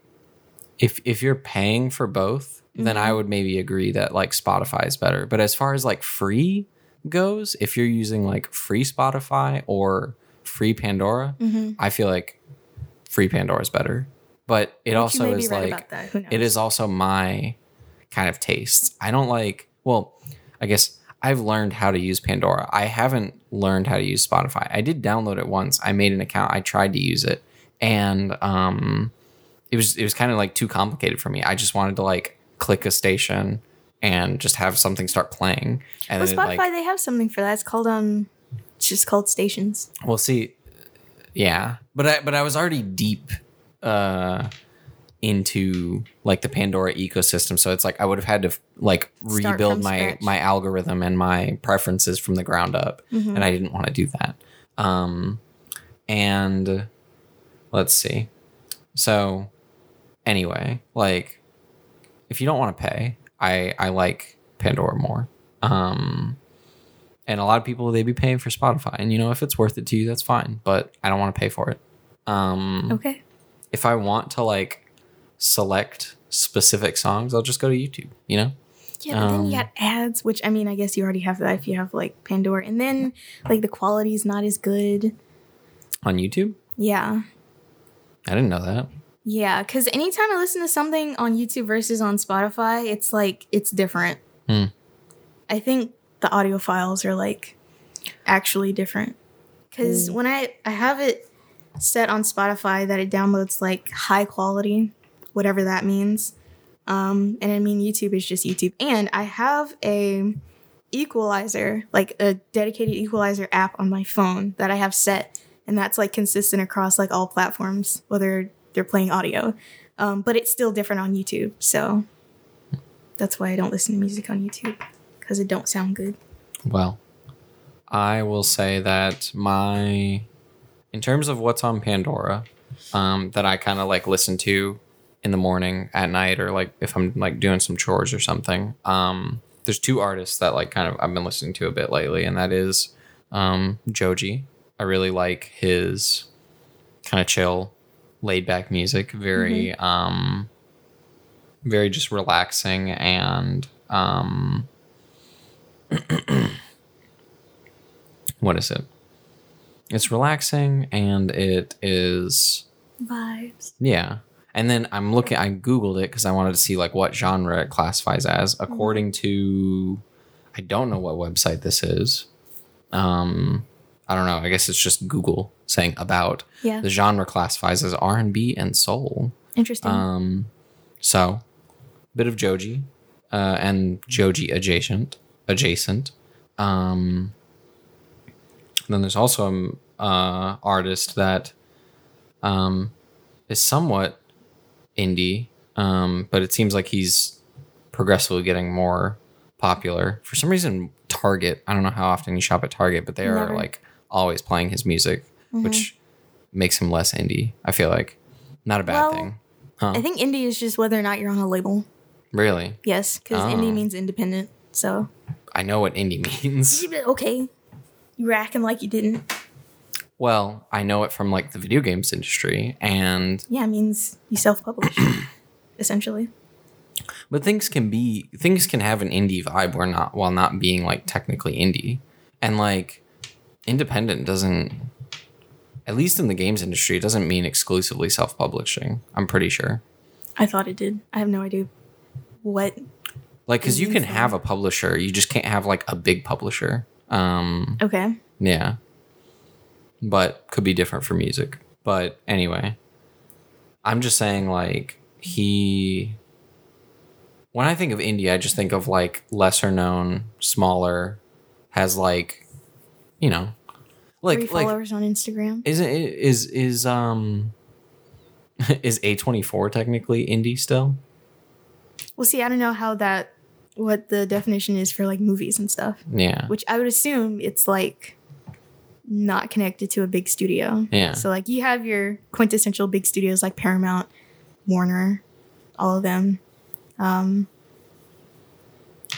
if if you're paying for both, then I mm-hmm. would maybe agree that like Spotify is better. But as far as like free goes, if you're using like free Spotify or free Pandora, I feel like free Pandora is better. But it you also is right like about that. Who knows? it is also my kind of tastes. I don't like, well, I guess I've learned how to use Pandora. I haven't learned how to use Spotify. I did download it once. I made an account. I tried to use it and um it was it was kind of like too complicated for me. I just wanted to like click a station and just have something start playing. And Well, Spotify, like they have something for that. It's called, um, it's just called stations. Well, see, yeah, but I but I was already deep uh into like the Pandora ecosystem, so it's like I would have had to like Start rebuild from my scratch. my algorithm and my preferences from the ground up, Mm-hmm. and I didn't want to do that. Um, and let's see. So, anyway, like if you don't want to pay, I I like Pandora more. Um, and a lot of people they be paying for Spotify, and you know if it's worth it to you, that's fine. But I don't want to pay for it. Um, Okay. if I want to like select specific songs, I'll just go to YouTube. You know, Yeah, but then Um, you got ads, which I mean, I guess you already have that if you have like Pandora. And then like the quality is not as good. on YouTube. Yeah. I didn't know that. Yeah, because anytime I listen to something on YouTube versus on Spotify, it's like it's different. Hmm. I think the audio files are like actually different. Because when I I have it set on Spotify that it downloads like high quality, whatever that means. Um, and I mean YouTube is just YouTube, and I have a equalizer, like a dedicated equalizer app on my phone that I have set, and that's like consistent across like all platforms, whether they're playing audio. Um, but it's still different on YouTube, so that's why I don't listen to music on YouTube because it don't sound good. Well, I will say that my, in terms of what's on Pandora, um, that I kind of like listen to in the morning, at night, or like if I'm like doing some chores or something. Um, there's two artists that like kind of I've been listening to a bit lately, and that is um, Joji. I really like his kind of chill, laid back music. Very, um, very just relaxing and um, what is it? it's relaxing and it is Vibes. yeah. And then I'm looking. I googled it because I wanted to see like what genre it classifies as. According to, I don't know what website this is. Um, I don't know. I guess it's just Google saying about. Yeah. The genre classifies as R and B and soul. Interesting. Um, so bit of Joji, uh, and Joji adjacent, adjacent. Um, then there's also an uh, artist that um, is somewhat indie, um, but it seems like he's progressively getting more popular. For some reason, Target. I don't know how often you shop at Target, but they are like always playing his music, which makes him less indie. I feel like not a bad Well, thing. Huh? I think indie is just whether or not you're on a label. Really? Yes, because Oh. indie means independent. So I know what indie means. okay, you were acting like you didn't. well, I know it from like the video games industry and Yeah, it means you self-publish, essentially. but things can be things can have an indie vibe or not while not being like technically indie. And like independent doesn't at least in the games industry it doesn't mean exclusively self-publishing. I'm pretty sure. I thought it did. I have no idea what. Like cuz you can have a publisher, you just can't have like a big publisher. Um Okay. Yeah. But could be different for music. But anyway, I'm just saying, like, he. When I think of indie, I just think of like lesser known, smaller, has like, you know, Three like like followers on Instagram. isn't it is is um is A twenty four technically indie still? Well, see, I don't know how that, what the definition is for like movies and stuff. Yeah, Which I would assume it's like not connected to a big studio. Yeah. So like you have your quintessential big studios like Paramount, Warner, all of them. Um,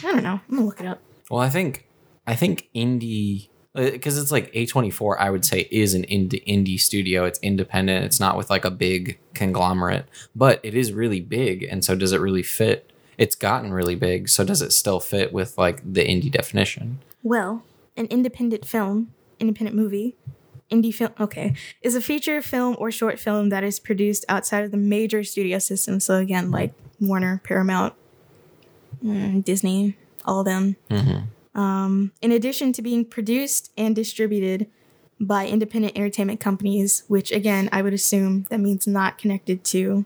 I don't know. I'm gonna look it up. Well, I think I think indie because it's like A24 I would say is an indie indie studio. It's independent. It's not with like a big conglomerate, but it is really big and so does it really fit? It's gotten really big, so does it still fit with like the indie definition? Well, an independent film, independent movie, indie film, okay, is a feature film or short film that is produced outside of the major studio system. So again, like Warner, Paramount, mm, Disney, all of them. Um, in addition to being produced and distributed by independent entertainment companies, which again, I would assume that means not connected to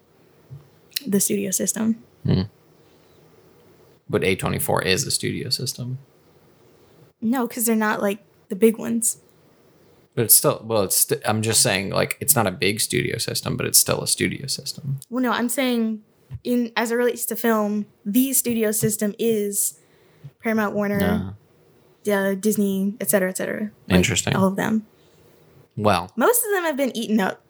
the studio system. But A24 is a studio system. No, because they're not like the big ones. But it's still well, it's st- I'm just saying like it's not a big studio system, but it's still a studio system. Well, no, I'm saying in as it relates to film, the studio system is Paramount, Warner, uh, Disney, et cetera, et cetera. Like, Interesting. All of them. Well, Most of them have been eaten up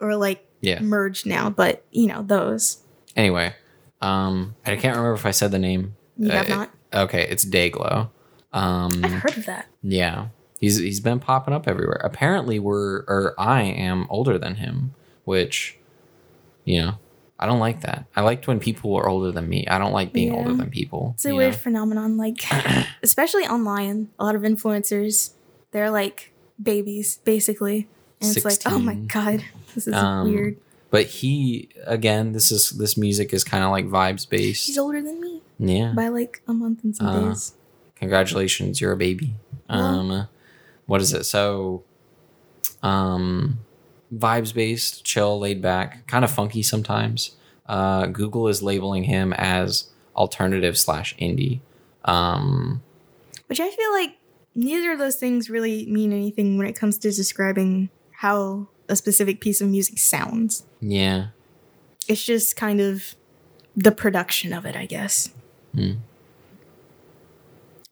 or like Yeah. merged now, but you know those. anyway, um I can't remember if I said the name. You have Uh, not. Okay, it's Dayglow. Um I've heard of that. Yeah. He's he's been popping up everywhere. Apparently we're or I am older than him, which you know, I don't like that. I liked when people were older than me. I don't like being Yeah. older than people. It's a weird know? phenomenon, like especially online. A lot of influencers, they're like babies, basically, and it's like, oh my god, this is Um, weird. But he again, this is this music is kind of like vibes based. He's older than me yeah. by like a month and some Uh, days. Congratulations, you're a baby. Um what is it? So um vibes based, chill, laid back, kind of funky sometimes. Uh Google is labeling him as alternative slash indie. Um Which I feel like neither of those things really mean anything when it comes to describing how a specific piece of music sounds. Yeah. It's just kind of the production of it, I guess. Hmm.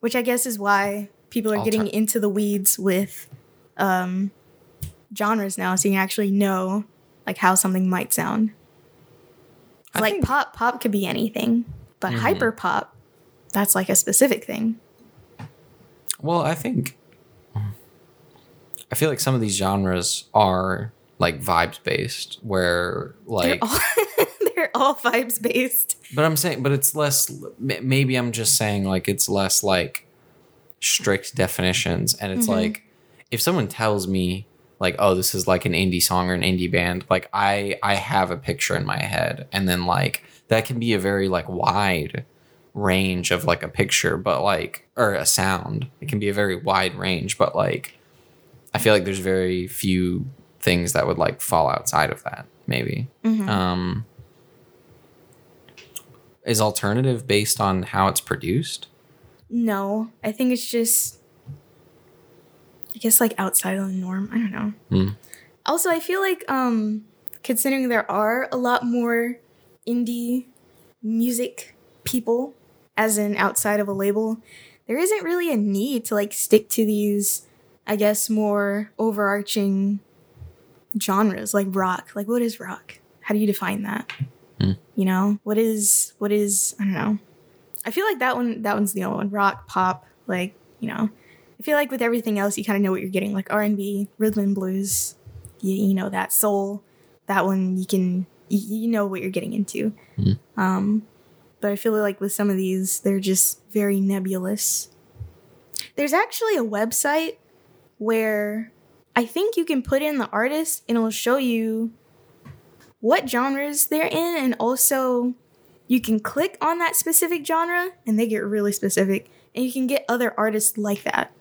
Which I guess is why people are Alter- getting into the weeds with um, genres now, so you can actually know like how something might sound. Like think- pop, pop could be anything, but Mhm. hyper pop, that's like a specific thing. Well, I think I feel like some of these genres are like vibes based where like they're all they're all vibes based. but I'm saying but it's less maybe I'm just saying like it's less like strict definitions and it's Mhm. like if someone tells me like oh this is like an indie song or an indie band like i i have a picture in my head and then like that can be a very like wide range of like a picture but like or a sound it can be a very wide range but like i feel like there's very few things that would like fall outside of that maybe um is alternative based on how it's produced No, I think it's just, I guess like outside of the norm. I don't know. Hmm. Also, I feel like um, considering there are a lot more indie music people, as in outside of a label, there isn't really a need to like stick to these, I guess, more overarching genres like rock. Like, what is rock? How do you define that? Hmm. You know, what is what is I don't know. I feel like that one that one's the only one. Rock, pop, like, you know. I feel like with everything else you kind of know what you're getting, like R and B, rhythm and blues, you, you know, that soul, that one you can you, you know what you're getting into. Mhm. Um but I feel like with some of these, they're just very nebulous. There's actually a website where I think you can put in the artist and it'll show you what genres they're in and also you can click on that specific genre and they get really specific and you can get other artists like that.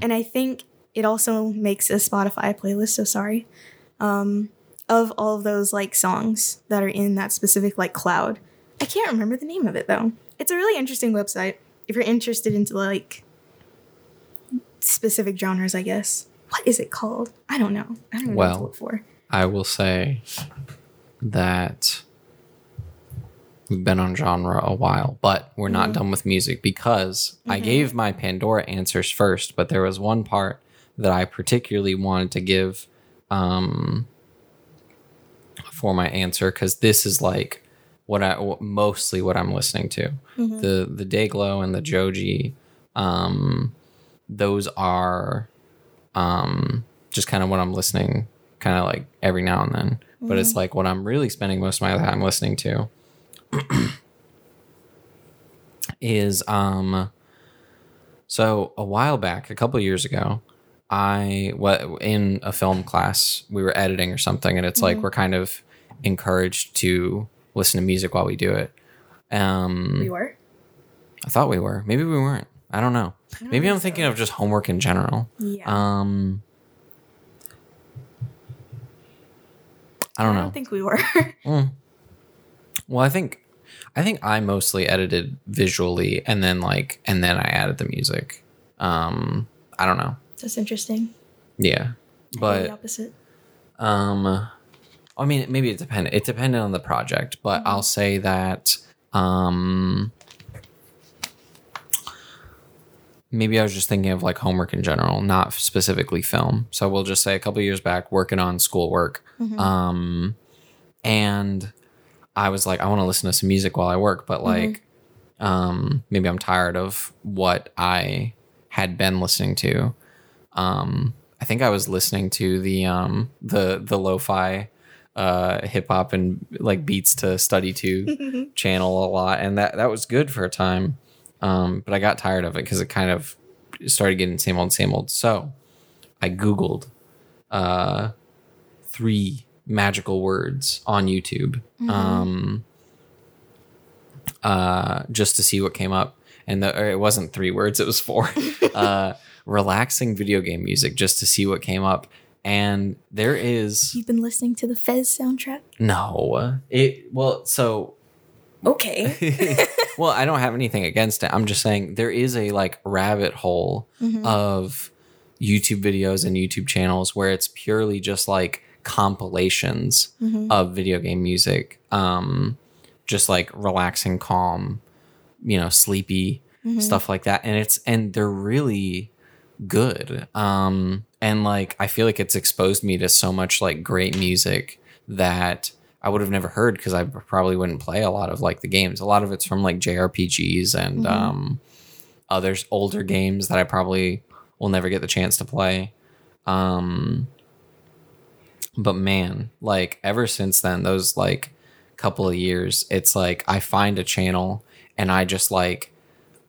And i think it also makes a spotify playlist so sorry um, of all of those like songs that are in that specific like cloud. I can't remember the name of it though. It's a really interesting website if you're interested into like specific genres i guess what is it called? I don't know. I don't know what to Well, look for. I will say that we've been on genre a while, but we're not done with music because I gave my Pandora answers first, but there was one part that I particularly wanted to give um, for my answer because this is like what I mostly what I'm listening to. The the Dayglow and the Joji, um, those are um, just kind of what I'm listening, kind of like every now and then. But it's like what I'm really spending most of my time listening to is um. So a while back, a couple years ago, I what in a film class we were editing or something, and it's like we're kind of encouraged to listen to music while we do it. Um, we were I thought we were. Maybe we weren't. I don't know. Maybe I'm thinking of just homework in general. yeah Um I don't know. I don't think we were. well, I think I think I mostly edited visually and then like and then I added the music. Um I don't know. That's interesting. Yeah. the But opposite. Um, I mean, maybe it depended. It depended on the project, but I'll say that um, maybe I was just thinking of like homework in general, not specifically film. So we'll just say a couple years back, working on schoolwork, um, and I was like, I want to listen to some music while I work, but like, um, maybe I'm tired of what I had been listening to. Um, I think I was listening to the um the the lo-fi uh hip hop and like beats to study to channel a lot and that that was good for a time. Um but I got tired of it cuz it kind of started getting same old same old. So, I googled uh three magical words on YouTube. Um uh just to see what came up and the, it wasn't three words it was four uh relaxing video game music just to see what came up and there is You've been listening to the Fez soundtrack? no it well so Okay. well i don't have anything against it. I'm just saying there is a like rabbit hole of youtube videos and youtube channels where it's purely just like compilations of video game music um just like relaxing calm you know sleepy stuff like that. And it's and they're really good. Um and like i feel like it's exposed me to so much like great music that i would have never heard because i probably wouldn't play a lot of like the games. A lot of it's from like jrpgs and um others older games that i probably will never get the chance to play. Um but man like ever since then those like couple of years it's like i find a channel and i just like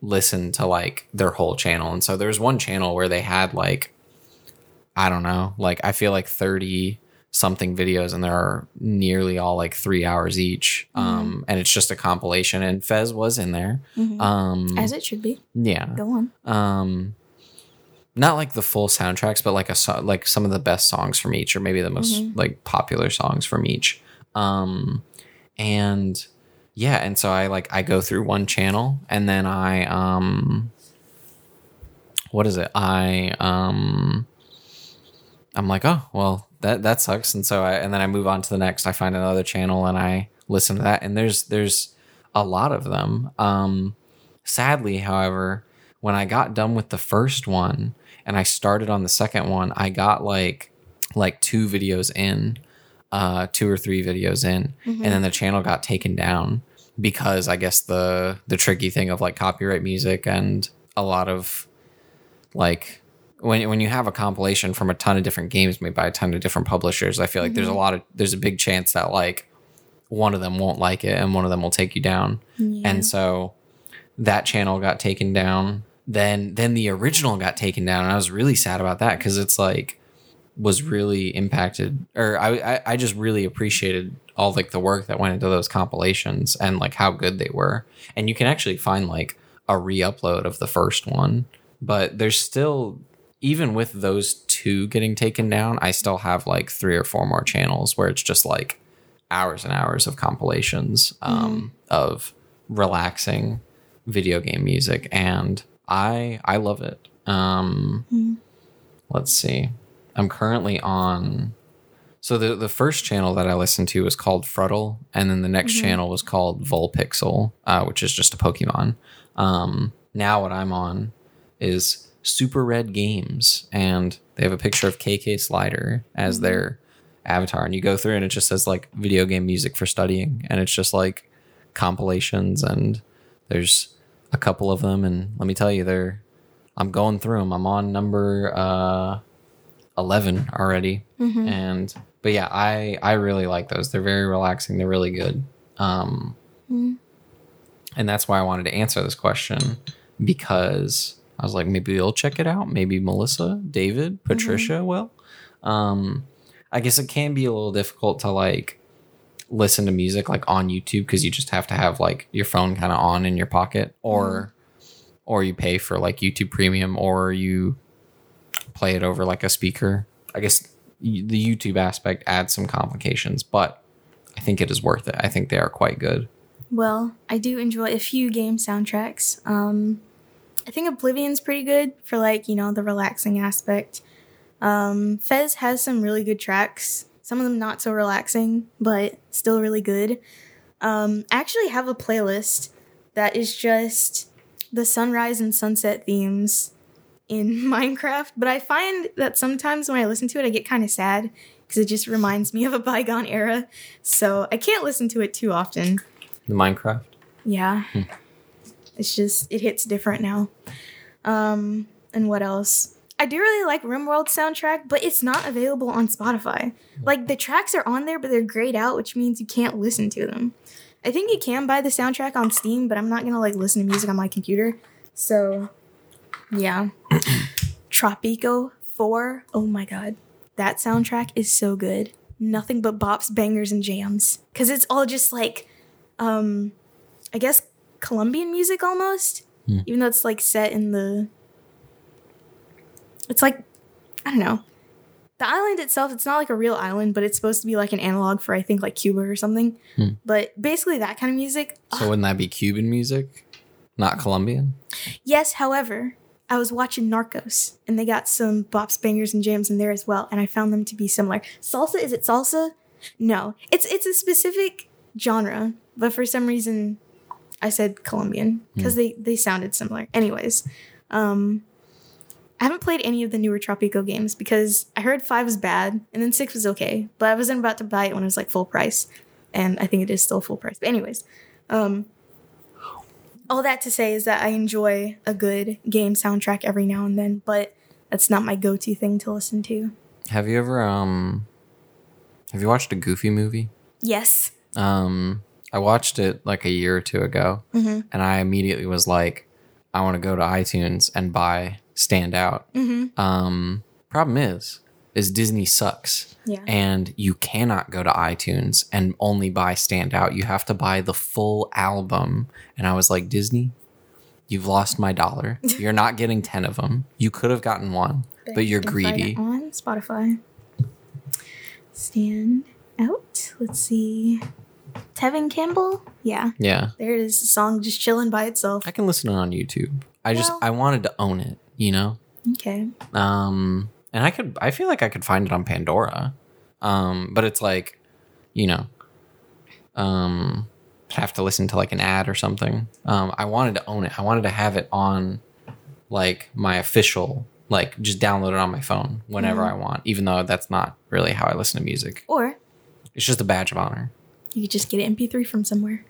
listen to like their whole channel. And so there's one channel where they had like I don't know, like I feel like 30 something videos and they're nearly all like three hours each. Um, and it's just a compilation and Fez was in there. Mhm. Um, As it should be. yeah. Go on. Um, not like the full soundtracks, but like a like some of the best songs from each, or maybe the most Mhm. like popular songs from each. Um, and yeah, and so I like I go through one channel and then I um, what is it? I um, I'm like, oh well, that that sucks, and so I and then I move on to the next. I find another channel and I listen to that, and there's there's a lot of them. Um, sadly, however, when I got done with the first one and I started on the second one, I got like like two videos in, uh, two or three videos in, and then the channel got taken down because I guess the the tricky thing of like copyright music and a lot of like when when you have a compilation from a ton of different games made by a ton of different publishers, I feel like there's a mm-hmm. lot of there's a big chance that like one of them won't like it and one of them will take you down. Yeah. And so that channel got taken down. Then then the original got taken down, and I was really sad about that because it's like was really impacted, or I, I I just really appreciated all like the work that went into those compilations and like how good they were. And you can actually find like a re-upload of the first one, but there's still even with those two getting taken down, I still have like three or four more channels where it's just like hours and hours of compilations um, of relaxing video game music, and I I love it. Um, Mhm. Let's see, I'm currently on. So the the first channel that I listened to was called Fruddle, and then the next channel was called Vulpixel, uh, which is just a Pokemon. Um, now what I'm on is Super Red Games, and they have a picture of KK Slider as their avatar, and you go through and it just says like video game music for studying, and it's just like compilations, and there's a couple of them, and let me tell you, they're I'm going through them. I'm on number uh, eleven already, Mhm. and but yeah, I I really like those. They're very relaxing. They're really good. Um, Mhm. and that's why I wanted to answer this question because I was like, maybe you'll check it out. Maybe Melissa, David, Patricia will. Um, I guess it can be a little difficult to like listen to music like on YouTube because you just have to have like your phone kind of on in your pocket or or you pay for like YouTube Premium or you play it over like a speaker. I guess the YouTube aspect adds some complications, but I think it is worth it. I think they are quite good. Well, I do enjoy a few game soundtracks. Um, I think Oblivion's pretty good for like you know the relaxing aspect. Um, Fez has some really good tracks. Some of them not so relaxing, but still really good. Um, I actually have a playlist that is just the sunrise and sunset themes in Minecraft. But I find that sometimes when I listen to it, I get kind of sad because it just reminds me of a bygone era. So I can't listen to it too often. The Minecraft. Yeah. It's just it hits different now. Um and what else? I do really like RimWorld soundtrack, but it's not available on Spotify. Like the tracks are on there, but they're grayed out, which means you can't listen to them. I think you can buy the soundtrack on Steam, but I'm not gonna like listen to music on my computer. So yeah. Tropico 4. Oh my god. That soundtrack is so good. Nothing but bops, bangers, and jams. Cause it's all just like um I guess Colombian music almost. Hmm. Even though it's like set in the It's like I don't know. The island itself, it's not like a real island, but it's supposed to be like an analog for I think like Cuba or something. Hmm. But basically that kind of music. So wouldn't that be Cuban music, not Colombian? Yes, however, I was watching Narcos and they got some bops, bangers, and jams in there as well, and I found them to be similar. Salsa, is it salsa? No. It's it's a specific genre, but for some reason I said Colombian because they, they sounded similar. Anyways, um I haven't played any of the newer Tropico games because I heard five was bad and then six was okay, but I wasn't about to buy it when it was like full price. And I think it is still full price. But anyways, um all that to say is that I enjoy a good game soundtrack every now and then, but that's not my go-to thing to listen to. Have you ever um have you watched a Goofy movie? Yes. Um I watched it like a year or two ago Mm-hmm. and I immediately was like I want to go to iTunes and buy Stand Out. Mm-hmm. Um problem is is Disney sucks. Yeah. And you cannot go to iTunes and only buy Standout. You have to buy the full album. And I was like, Disney, you've lost my dollar. You're not getting 10 of them. You could have gotten one, but you're You can find greedy. on Spotify. Stand out. Let's see. Tevin Campbell. Yeah, Yeah. there it is. A song just chilling by itself. I can listen to it on YouTube. I just, Well- I wanted to own it, you know? Okay. Um, and I could, I feel like I could find it on Pandora. Um, but it's like, you know, um, I'd have to listen to like an ad or something. Um, I wanted to own it. I wanted to have it on like my official, like just download it on my phone whenever I want, even though that's not really how I listen to music. Or It's just a badge of honor. You could just get an MP3 from somewhere.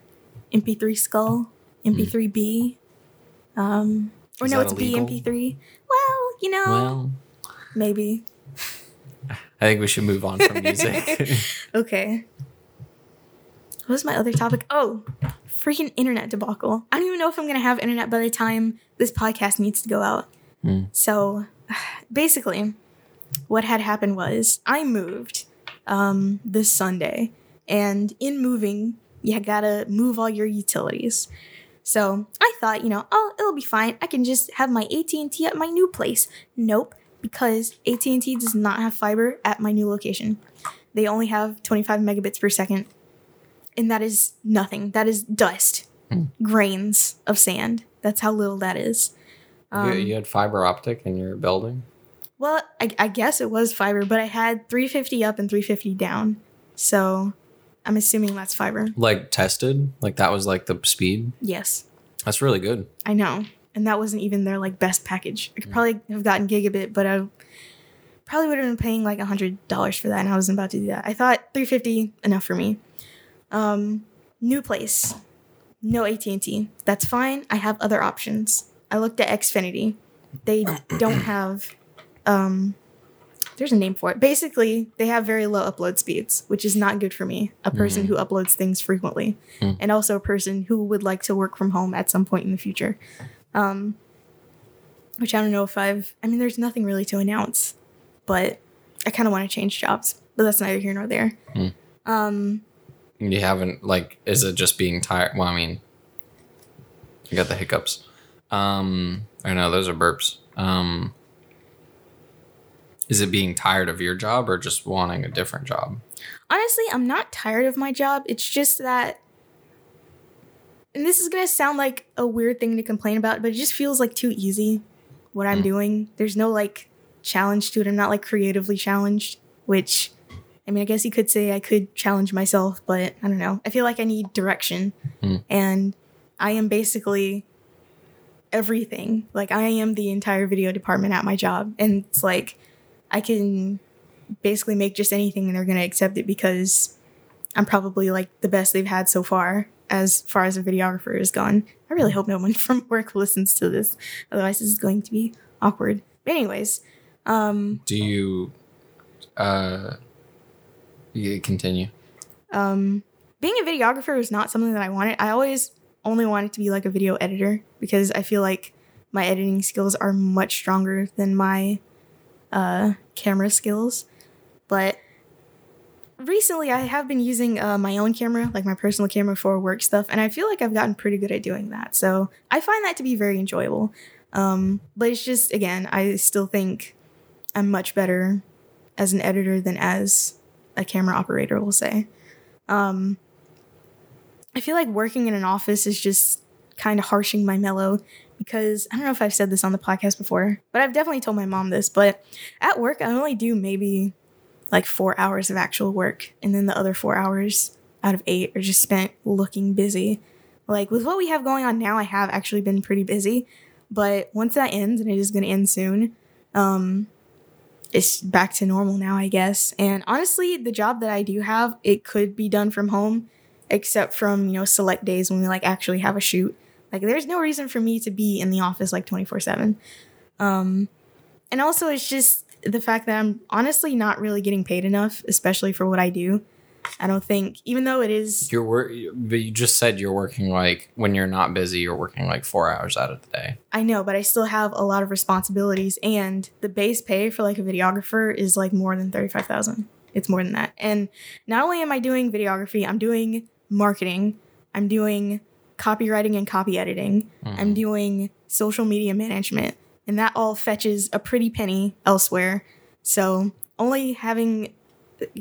MP3 Skull, MP3B. Um, or Is no, that it's illegal? BMP3. Well, you know, Well, maybe. I think we should move on from music. Okay. What was my other topic? Oh, freaking internet debacle. I don't even know if I'm gonna have internet by the time this podcast needs to go out. Hmm. So, basically, what had happened was I moved um, this Sunday, and in moving, you gotta move all your utilities. So I thought, you know, oh, it'll be fine. I can just have my AT&T at my new place. Nope, because AT&T does not have fiber at my new location. They only have 25 megabits per second. And that is nothing. That is dust. Hmm. Grains of sand. That's how little that is. you, um, you had fiber optic in your building? Well, I, I guess it was fiber, but I had 350 up and 350 down. So I'm assuming that's fiber. Like tested? Like that was like the speed? Yes, That's really good. I know. And that wasn't even their like best package. I could probably have gotten gigabit, but I probably would have been paying like $100 for that and I wasn't about to do that. I thought 350 enough for me. Um, new place. No AT&T. That's fine. I have other options. I looked at Xfinity. They don't have um there's a name for it. Basically, they have very low upload speeds, which is not good for me, a person who uploads things frequently, and also a person who would like to work from home at some point in the future. Um, which I don't know if I've. I mean, there's nothing really to announce, but I kind of want to change jobs, but that's neither here nor there. Um, You haven't like is it just being tired? Well, I mean, you got the hiccups. Um, I know those are burps. Um, is it being tired of your job or just wanting a different job? honestly, I'm not tired of my job. It's just that, and this is gonna sound like a weird thing to complain about, but it just feels like too easy what I'm hmm. doing. There's no like challenge to it. I'm not like creatively challenged, which I mean, I guess you could say I could challenge myself, but I don't know. I feel like I need direction, hmm. and I am basically everything. Like I am the entire video department at my job, and it's like I can basically make just anything and they're going to accept it because I'm probably like the best they've had so far as far as a videographer is gone. I really hope no one from work listens to this. Otherwise, this is going to be awkward. But anyways, um, Do you uh you continue? um, being a videographer is not something that I wanted. I always only wanted to be like a video editor because I feel like my editing skills are much stronger than my uh, camera skills. But recently, I have been using uh, my own camera, like my personal camera for work stuff, and I feel like I've gotten pretty good at doing that. So I find that to be very enjoyable. Um, but it's just, again, I still think I'm much better as an editor than as a camera operator, we'll say. Um, I feel like working in an office is just kind of harshing my mellow because I don't know if I've said this on the podcast before, but I've definitely told my mom this. But at work, I only do maybe like four hours of actual work, and then the other four hours out of eight are just spent looking busy. Like with what we have going on now, I have actually been pretty busy, but once that ends, and it is going to end soon, um, it's back to normal now, I guess. And honestly, the job that I do have, it could be done from home, except from, you know, select days when we like actually have a shoot. Like there's no reason for me to be in the office like 24/7. Um and also it's just the fact that I'm honestly not really getting paid enough, especially for what I do. I don't think, even though it is, You're work, but you just said you're working like when you're not busy, you're working like four hours out of the day. I know, but I still have a lot of responsibilities, and the base pay for like a videographer is like more than thirty five thousand. It's more than that, and not only am I doing videography, I'm doing marketing, I'm doing copywriting and copy editing, I'm doing social media management, and that all fetches a pretty penny elsewhere. So only having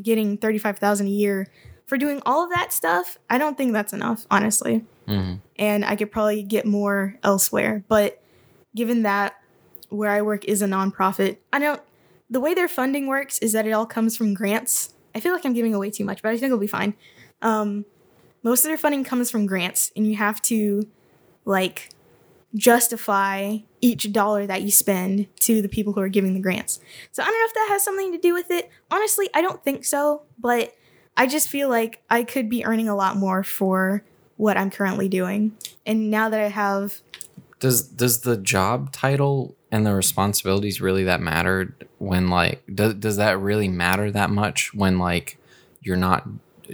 getting thirty five thousand a year for doing all of that stuff, I don't think that's enough, honestly Mhm. and I could probably get more elsewhere. But given that where I work is a nonprofit, I don't. The way their funding works is that it all comes from grants. I feel like I'm giving away too much, but I think it'll be fine. Um, most of their funding comes from grants, and you have to like justify each dollar that you spend to the people who are giving the grants. So I don't know if that has something to do with it. Honestly, I don't think so, but I just feel like I could be earning a lot more for what I'm currently doing. And now that I have Does does the job title and the responsibilities really that matter when like does does that really matter that much when like you're not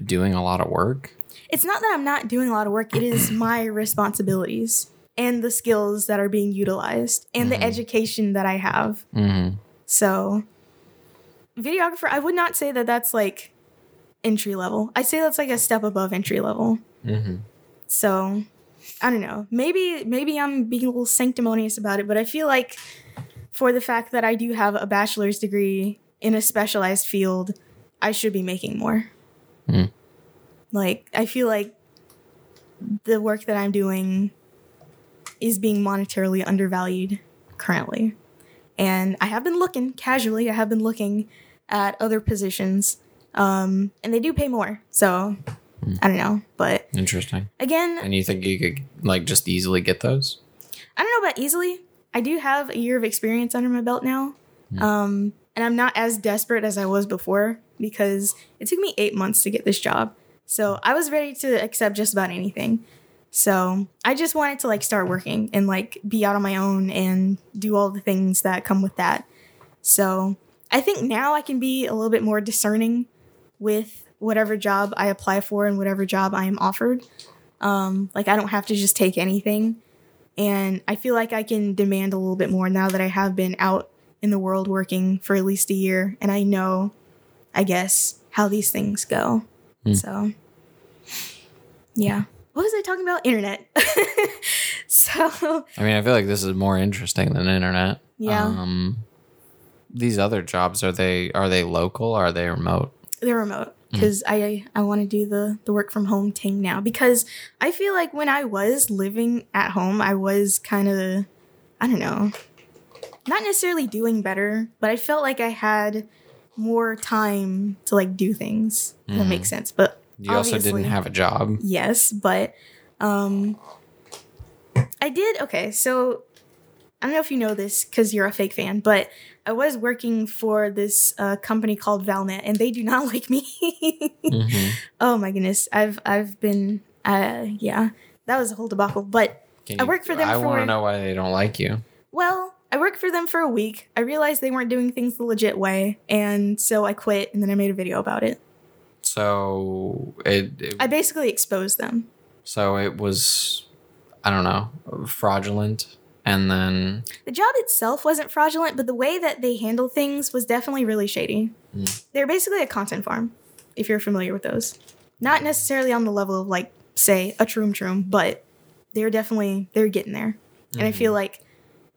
doing a lot of work? It's not that I'm not doing a lot of work, it is my responsibilities and the skills that are being utilized and the education that I have. Mm-hmm. So, videographer, I would not say that that's like entry level. I say that's like a step above entry level. Mm-hmm. So, I don't know. Maybe maybe I'm being a little sanctimonious about it, but I feel like for the fact that I do have a bachelor's degree in a specialized field, I should be making more. Hmm. Like I feel like the work that I'm doing is being monetarily undervalued currently. And I have been looking casually, I have been looking at other positions um and they do pay more. So, I don't know, but Interesting. again, And you think you could like just easily get those? I don't know about easily. I do have a year of experience under my belt now. Um, and I'm not as desperate as I was before because it took me eight months to get this job. So I was ready to accept just about anything. So I just wanted to like start working and like be out on my own and do all the things that come with that. So I think now I can be a little bit more discerning with whatever job I apply for and whatever job I am offered. Um, like I don't have to just take anything and I feel like I can demand a little bit more now that I have been out in the world working for at least a year and I know, I guess, how these things go. Hmm. So, yeah. What was I talking about? Internet. so, I mean, I feel like this is more interesting than internet. Yeah. Um, these other jobs are they are they local? Or are they remote? they're remote because I I want to do the the work from home thing now because I feel like when I was living at home I was kind of I don't know not necessarily doing better but I felt like I had more time to like do things if that makes sense but You also didn't have a job. yes but um i did okay so i don't know if you know this because you're a fake fan but i was working for this uh, company called valnet and they do not like me Mhm. oh my goodness i've i've been uh yeah that was a whole debacle but Can I you- work for them for I want to know why they don't like you. well i worked for them for a week i realized they weren't doing things the legit way and so i quit and then i made a video about it So it, it i basically exposed them so it was I don't know fraudulent, and then The job itself wasn't fraudulent, but the way that they handled things was definitely really shady. Mm. They're basically a content farm, if you're familiar with those. Not necessarily on the level of like, say, a Troom Troom, but they're definitely they're getting there. And I feel like,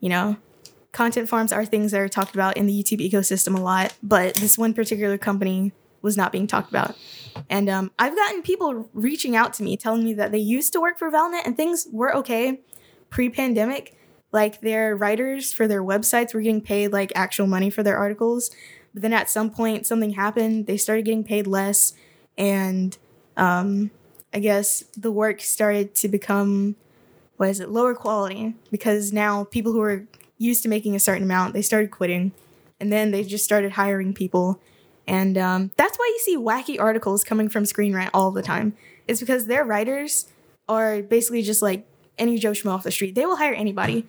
you know, content farms are things that are talked about in the YouTube ecosystem a lot, but this one particular company was not being talked about. And um, I've gotten people reaching out to me telling me that they used to work for Valnet and things were okay pre-pandemic. Like their writers for their websites were getting paid like actual money for their articles, but then at some point something happened. They started getting paid less, and um, I guess the work started to become what is it lower quality because now people who are used to making a certain amount they started quitting, and then they just started hiring people and um, that's why you see wacky articles coming from Screen Rant all the time. It's because their writers are basically just like any Joe Schmo off the street. They will hire anybody.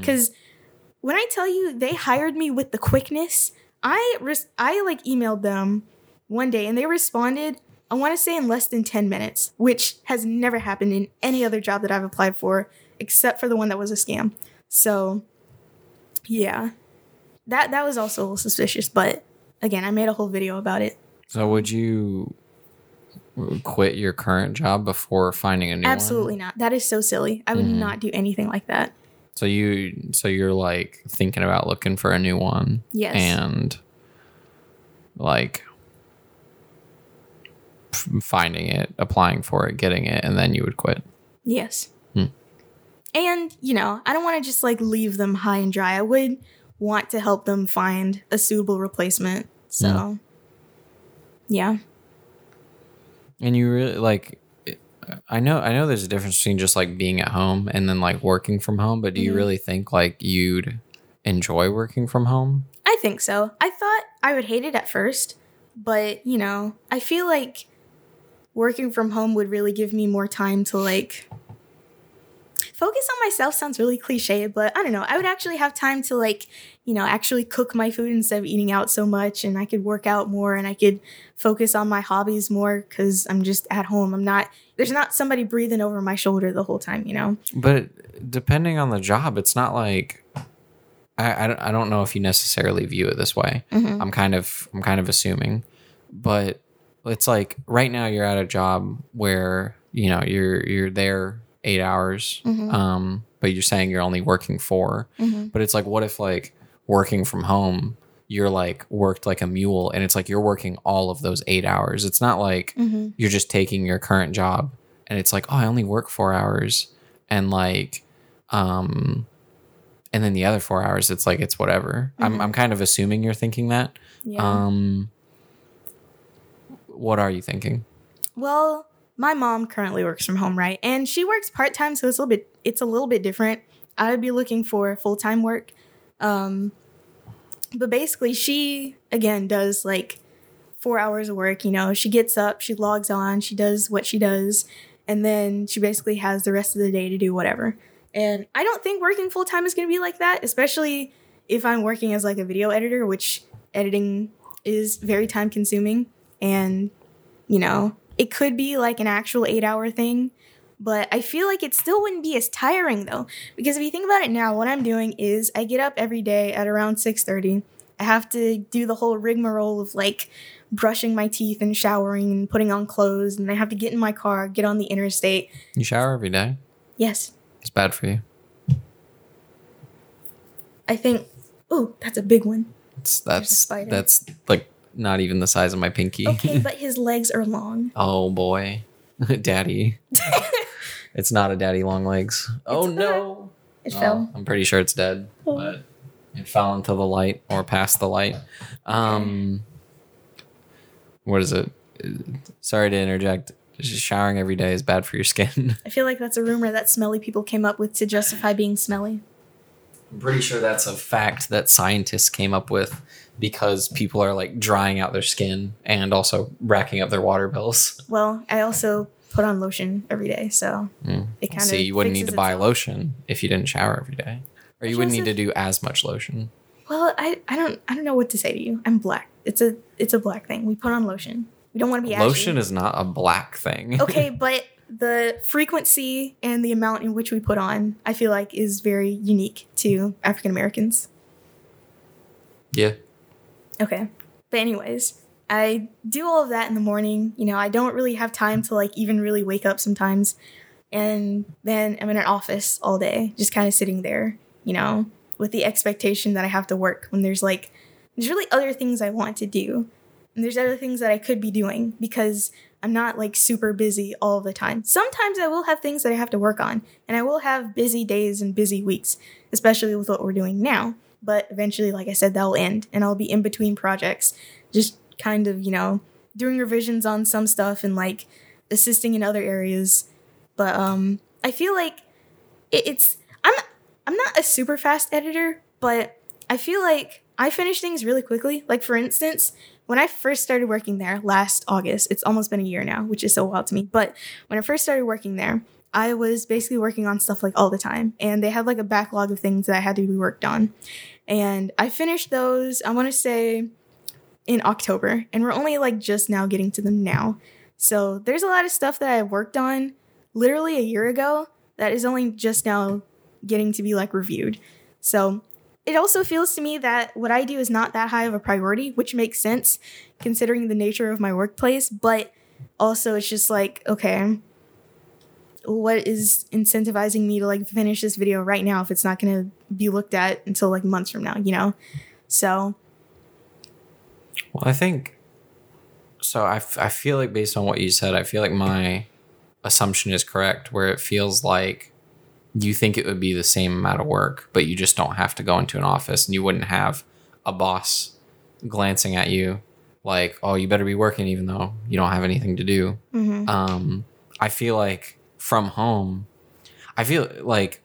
Because when I tell you they hired me with the quickness, I res- I like emailed them one day and they responded I want to say in less than 10 minutes, which has never happened in any other job that I've applied for except for the one that was a scam. So, yeah. That that was also a little suspicious, but again, I made a whole video about it. So would you quit your current job before finding a new Absolutely one? not. That is so silly. I would Mhm. not do anything like that. So you so you're like thinking about looking for a new one Yes. and like finding it, applying for it, getting it, and then you would quit. Yes. And, you know, I don't want to just like leave them high and dry. I would want to help them find a suitable replacement. So, yeah. And you really like I know I know there's a difference between just like being at home and then like working from home, but do you Mhm. really think like you'd enjoy working from home? I think so. I thought I would hate it at first, but, you know, I feel like working from home would really give me more time to like focus on myself sounds really cliche, but I don't know. I would actually have time to like, you know, actually cook my food instead of eating out so much and I could work out more and I could focus on my hobbies more cuz I'm just at home. I'm not there's not somebody breathing over my shoulder the whole time, you know. But depending on the job, it's not like I I don't, I don't know if you necessarily view it this way. Mhm. I'm kind of I'm kind of assuming, but it's like right now you're at a job where you know you're you're there eight hours, Mhm. um, but you're saying you're only working 4 Mhm. But it's like, what if like working from home, you're like worked like a mule, and it's like you're working all of those eight hours. It's not like Mhm. you're just taking your current job, and it's like, oh, I only work four hours, and like, um, and then the other four hours, it's like it's whatever. I'm Mhm. I'm kind of assuming you're thinking that. Yeah. Um, what are you thinking? Well, my mom currently works from home, right? And she works part time, so it's a little bit it's a little bit different. I would be looking for full time work. Um, but basically, she again does like four hours of work. You know, she gets up, she logs on, she does what she does, and then she basically has the rest of the day to do whatever. And I don't think working full time is going to be like that, especially if I'm working as like a video editor, which editing is very time consuming and you know it could be like an actual eight hour thing but i feel like it still wouldn't be as tiring though because if you think about it now what i'm doing is i get up every day at around 6.30 i have to do the whole rigmarole of like brushing my teeth and showering and putting on clothes and i have to get in my car get on the interstate You shower every day. yes It's bad for you. i think oh that's a big one It's that's spider. that's like not even the size of my pinky. okay but his legs are long oh boy, daddy. it's not a daddy long legs. oh a- no. it Oh, fell I'm pretty sure it's dead, Oh. but it fell into the light or past the light. Um, what is it? Sorry to interject. Just showering every day is bad for your skin. i feel like that's a rumor that smelly people came up with to justify being smelly I'm pretty sure that's a fact that scientists came up with because people are like drying out their skin and also racking up their water bills. Well, I also put on lotion every day, so Mm. it kind of. See, you wouldn't need to buy lotion if you didn't shower every day, or you wouldn't need to do as much lotion. Well, I, I don't I don't know what to say to you. I'm black. It's a it's a black thing. We put on lotion. We don't want to be ashy. Lotion is not a black thing. okay, but the frequency and the amount in which we put on, I feel like, is very unique to African Americans. yeah. Okay. But anyways, I do all of that in the morning. You know, I don't really have time to like even really wake up sometimes. And then I'm in an office all day, just kind of sitting there, you know, with the expectation that I have to work when there's like there's really other things I want to do. And there's other things that I could be doing because I'm not like super busy all the time. Sometimes I will have things that I have to work on, and I will have busy days and busy weeks, especially with what we're doing now. But eventually, like I said, that'll end, and I'll be in between projects, just kind of, you know, doing revisions on some stuff and like assisting in other areas. But um, I feel like it, it's I'm I'm not a super fast editor, but I feel like I finish things really quickly. Like for instance, when I first started working there last August, it's almost been a year now, which is so wild to me. But when I first started working there, I was basically working on stuff like all the time, and they had like a backlog of things that I had to be worked on. And I finished those, I want to say in October, and we're only like just now getting to them now. So there's a lot of stuff that I worked on literally a year ago that is only just now getting to be like reviewed. So it also feels to me that what I do is not that high of a priority, which makes sense considering the nature of my workplace, but also it's just like, okay, what is incentivizing me to like finish this video right now if it's not going to be looked at until like months from now, you know? So, Well, I think so. I, f- I feel like based on what you said, I feel like my assumption is correct, where it feels like you think it would be the same amount of work, but you just don't have to go into an office and you wouldn't have a boss glancing at you like, oh, you better be working even though you don't have anything to do. mhm. Um, I feel like from home, I feel like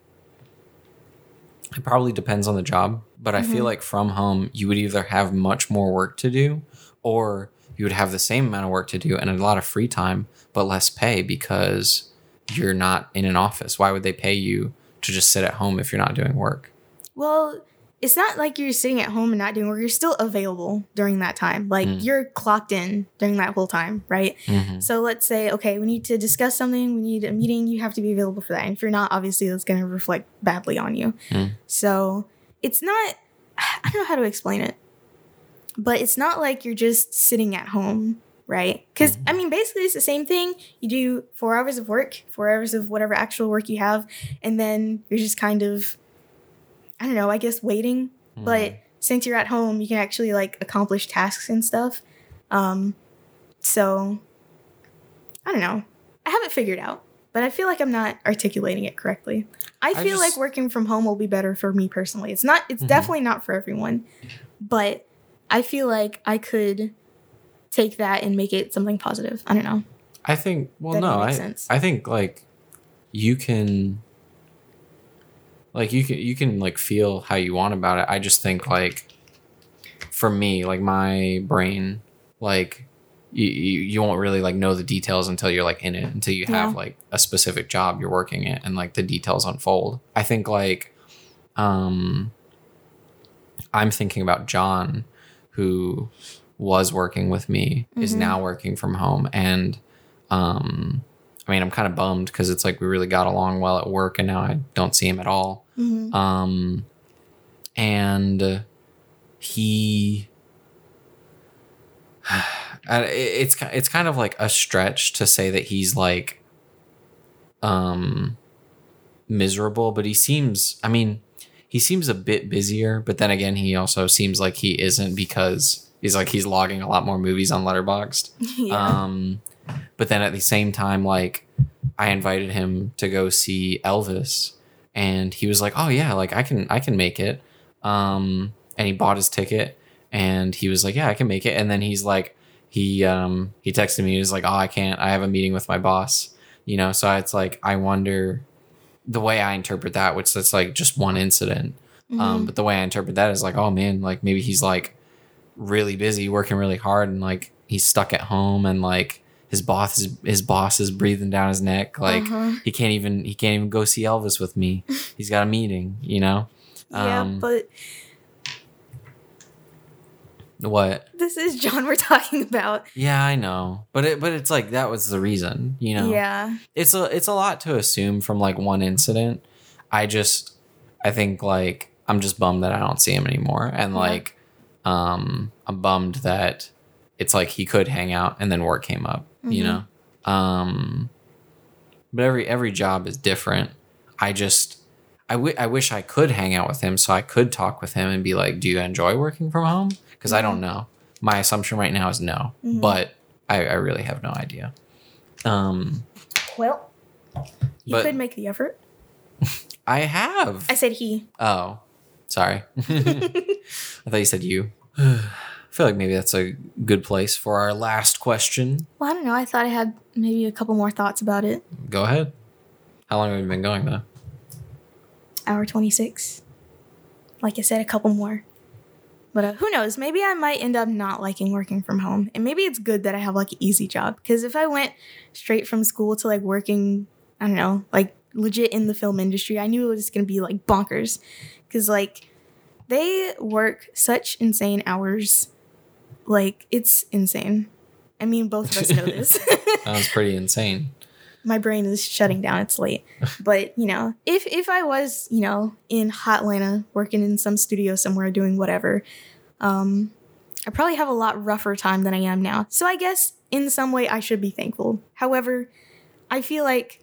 it probably depends on the job, but I feel Mhm. like from home, you would either have much more work to do or you would have the same amount of work to do and a lot of free time, but less pay because you're not in an office. Why would they pay you to just sit at home if you're not doing work? well, it's not like you're sitting at home and not doing work. You're still available during that time. Like Mm. you're clocked in during that whole time, right? Mhm. So let's say, okay, we need to discuss something, we need a meeting, you have to be available for that. And if you're not, obviously that's going to reflect badly on you. Mm. So it's not, I don't know how to explain it, but it's not like you're just sitting at home, right? Because, I mean, basically it's the same thing. You do four hours of work, four hours of whatever actual work you have, and then you're just kind of, I don't know, I guess waiting. But since you're at home, you can actually like accomplish tasks and stuff. Um, so I don't know. I haven't figured out, but I feel like I'm not articulating it correctly. I I feel like working from home will be better for me personally. It's not. It's Mhm. definitely not for everyone, but I feel like I could take that and make it something positive. I don't know. I think well That no, I sense. I think like you can like you can you can like feel how you want about it. I just think like for me, like my brain, like you, you, you won't really like know the details until you're like in it, until you have Yeah. like a specific job you're working it and like the details unfold. I think like um I'm thinking about John who was working with me is Mhm. now working from home and um I mean I'm kind of bummed because it's like we really got along well at work and now I don't see him at all. Mhm. Um and he it's it's kind of like a stretch to say that he's like um miserable but he seems i mean he seems a bit busier but then again he also seems like he isn't because he's like he's logging a lot more movies on letterboxd yeah. um but then at the same time like i invited him to go see elvis and he was like oh yeah like i can i can make it. Um and he bought his ticket and he was like yeah i can make it. And then he's like he um he texted me he was like oh i can't i have a meeting with my boss you know? So it's like i wonder the way i interpret that which that's like just one incident. Um Mhm. but the way i interpret that is like oh man like maybe he's like really busy working really hard and like he's stuck at home and like his boss is his boss is breathing down his neck like Uh-huh. he can't even he can't even go see elvis with me he's got a meeting you know yeah, um, but what this is John we're talking about. yeah i know but it but it's like that was the reason you know Yeah. it's a it's a lot to assume from like one incident. I just I think like I'm just bummed that I don't see him anymore, and Yeah. like um I'm bummed that it's like he could hang out and then work came up, you Mhm. know. Um, but every every job is different. I just I, w- I wish I could hang out with him so I could talk with him and be like, "Do you enjoy working from home?" Because I don't know. My assumption right now is no, Mhm. but I, I really have no idea. Um, Well, you could make the effort. I have. I said he. Oh, sorry. I thought you said you. I feel like maybe that's a good place for our last question. Well, I don't know. I thought I had maybe a couple more thoughts about it. Go ahead. How long have we been going though? Hour 26. Like I said, a couple more. But uh, who knows? Maybe I might end up not liking working from home. And maybe it's good that I have like an easy job. Because if I went straight from school to like working, I don't know, like legit in the film industry, I knew it was going to be like bonkers. Because like they work such insane hours. Like it's insane. I mean, both of us know this. That was pretty insane. My brain is shutting down. It's late. But, you know, if if I was, you know, in hot Atlanta, working in some studio somewhere doing whatever, um, I probably have a lot rougher time than I am now. So I guess in some way I should be thankful. However, I feel like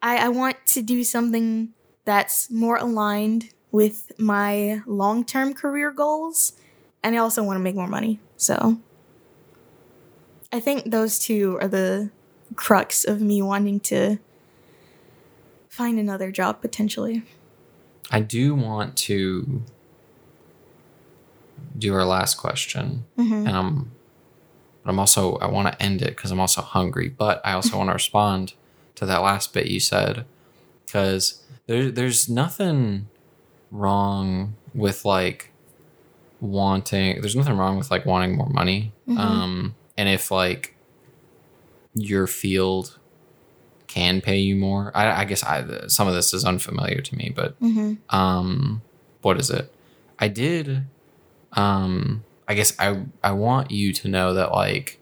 I, I want to do something that's more aligned with my long term career goals. And I also want to make more money. So I think those two are the crux of me wanting to find another job potentially. I do want to do our last question, Mhm. and I'm, but I'm also I want to end it because I'm also hungry, but I also want to respond to that last bit you said, because there there's nothing wrong with like wanting. There's nothing wrong with like wanting more money, Mhm. um, and if like your field can pay you more, I, I guess I some of this is unfamiliar to me, but Mm-hmm. um what is it i did um i guess i i want you to know that like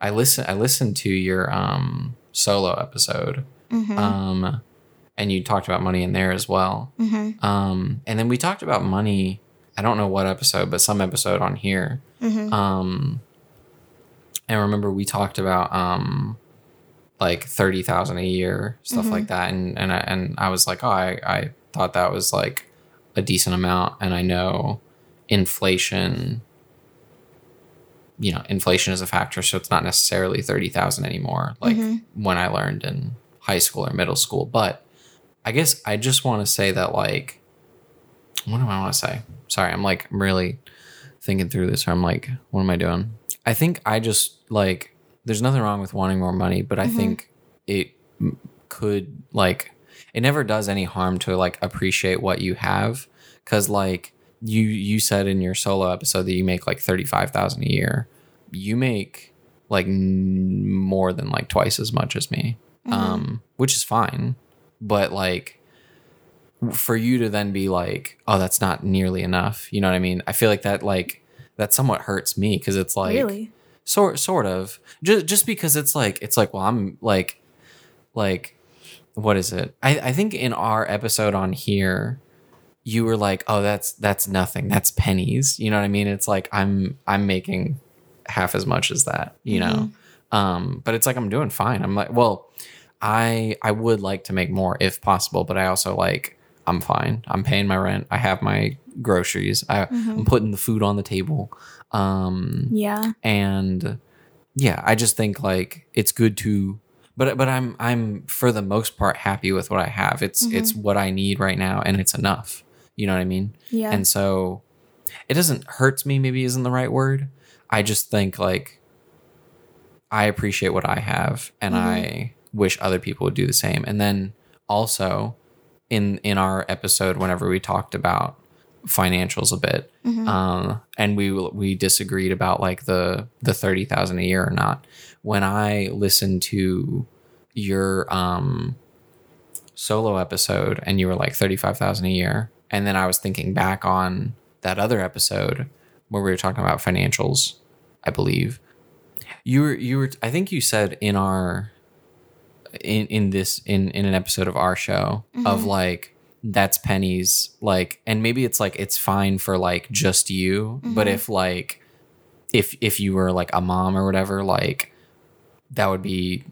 i listen i listened to your um solo episode Mm-hmm. um and you talked about money in there as well mm-hmm. um and then we talked about money i don't know what episode but some episode on here Mm-hmm. um and remember we talked about um like 30,000 a year stuff Mhm. like that and and I, and I was like oh I I thought that was like a decent amount and I know inflation you know inflation is a factor so it's not necessarily 30,000 anymore like Mhm. when I learned in high school or middle school but I guess I just want to say that like what do I want to say sorry I'm like I'm really thinking through this or I'm like, what am I doing? I think I just like, there's nothing wrong with wanting more money, but I Mhm. think it m- could like, it never does any harm to like appreciate what you have. Cause like you, you said in your solo episode that you make like 35,000 a year. You make like n- more than like twice as much as me. Mhm. Um, which is fine. But like, for you to then be like, oh, that's not nearly enough. You know what I mean? I feel like that like that somewhat hurts me because it's like really? sort sort of just just because it's like it's like well I'm like like what is it? I I think in our episode on here you were like oh that's that's nothing that's pennies you know what I mean it's like I'm I'm making half as much as that you know um but it's like I'm doing fine I'm like well I I would like to make more if possible but I also like I'm fine. I'm paying my rent. I have my groceries. I, I'm putting the food on the table. Um Yeah. and yeah i just think like it's good to but but i'm i'm for the most part happy with what i have. It's Mhm. it's what i need right now and it's enough. You know what i mean? Yeah. and so it doesn't hurts me maybe isn't the right word. I just think like i appreciate what i have and Mhm. i wish other people would do the same. And then also in in our episode whenever we talked about financials a bit Mhm. um, and we we disagreed about like the the thirty thousand a year or not. When I listened to your um, solo episode, and you were like thirty five thousand a year, and then I was thinking back on that other episode where we were talking about financials, I believe you were you were I think you said in our in in this in in an episode of our show of Mhm. like that's pennies like and maybe it's like it's fine for like just you but Mhm. if like if if you were like a mom or whatever like that would be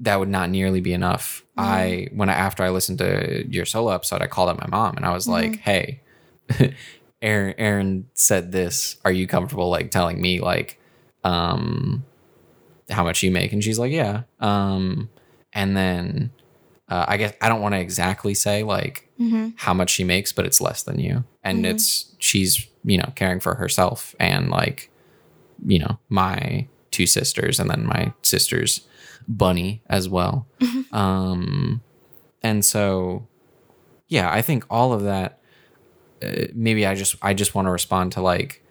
that would not nearly be enough. I when i after i listened to your solo episode i called up my mom and i was like hey arin arin said this. Are you comfortable like telling me like um how much you make? And she's like yeah. Um and then uh, i guess i don't want to exactly say like Mhm. how much she makes, but it's less than you. And Mhm. it's she's, you know, caring for herself and like, you know, my two sisters and then my sister's bunny as well. um and so yeah, I think all of that uh, maybe I just I just want to respond to like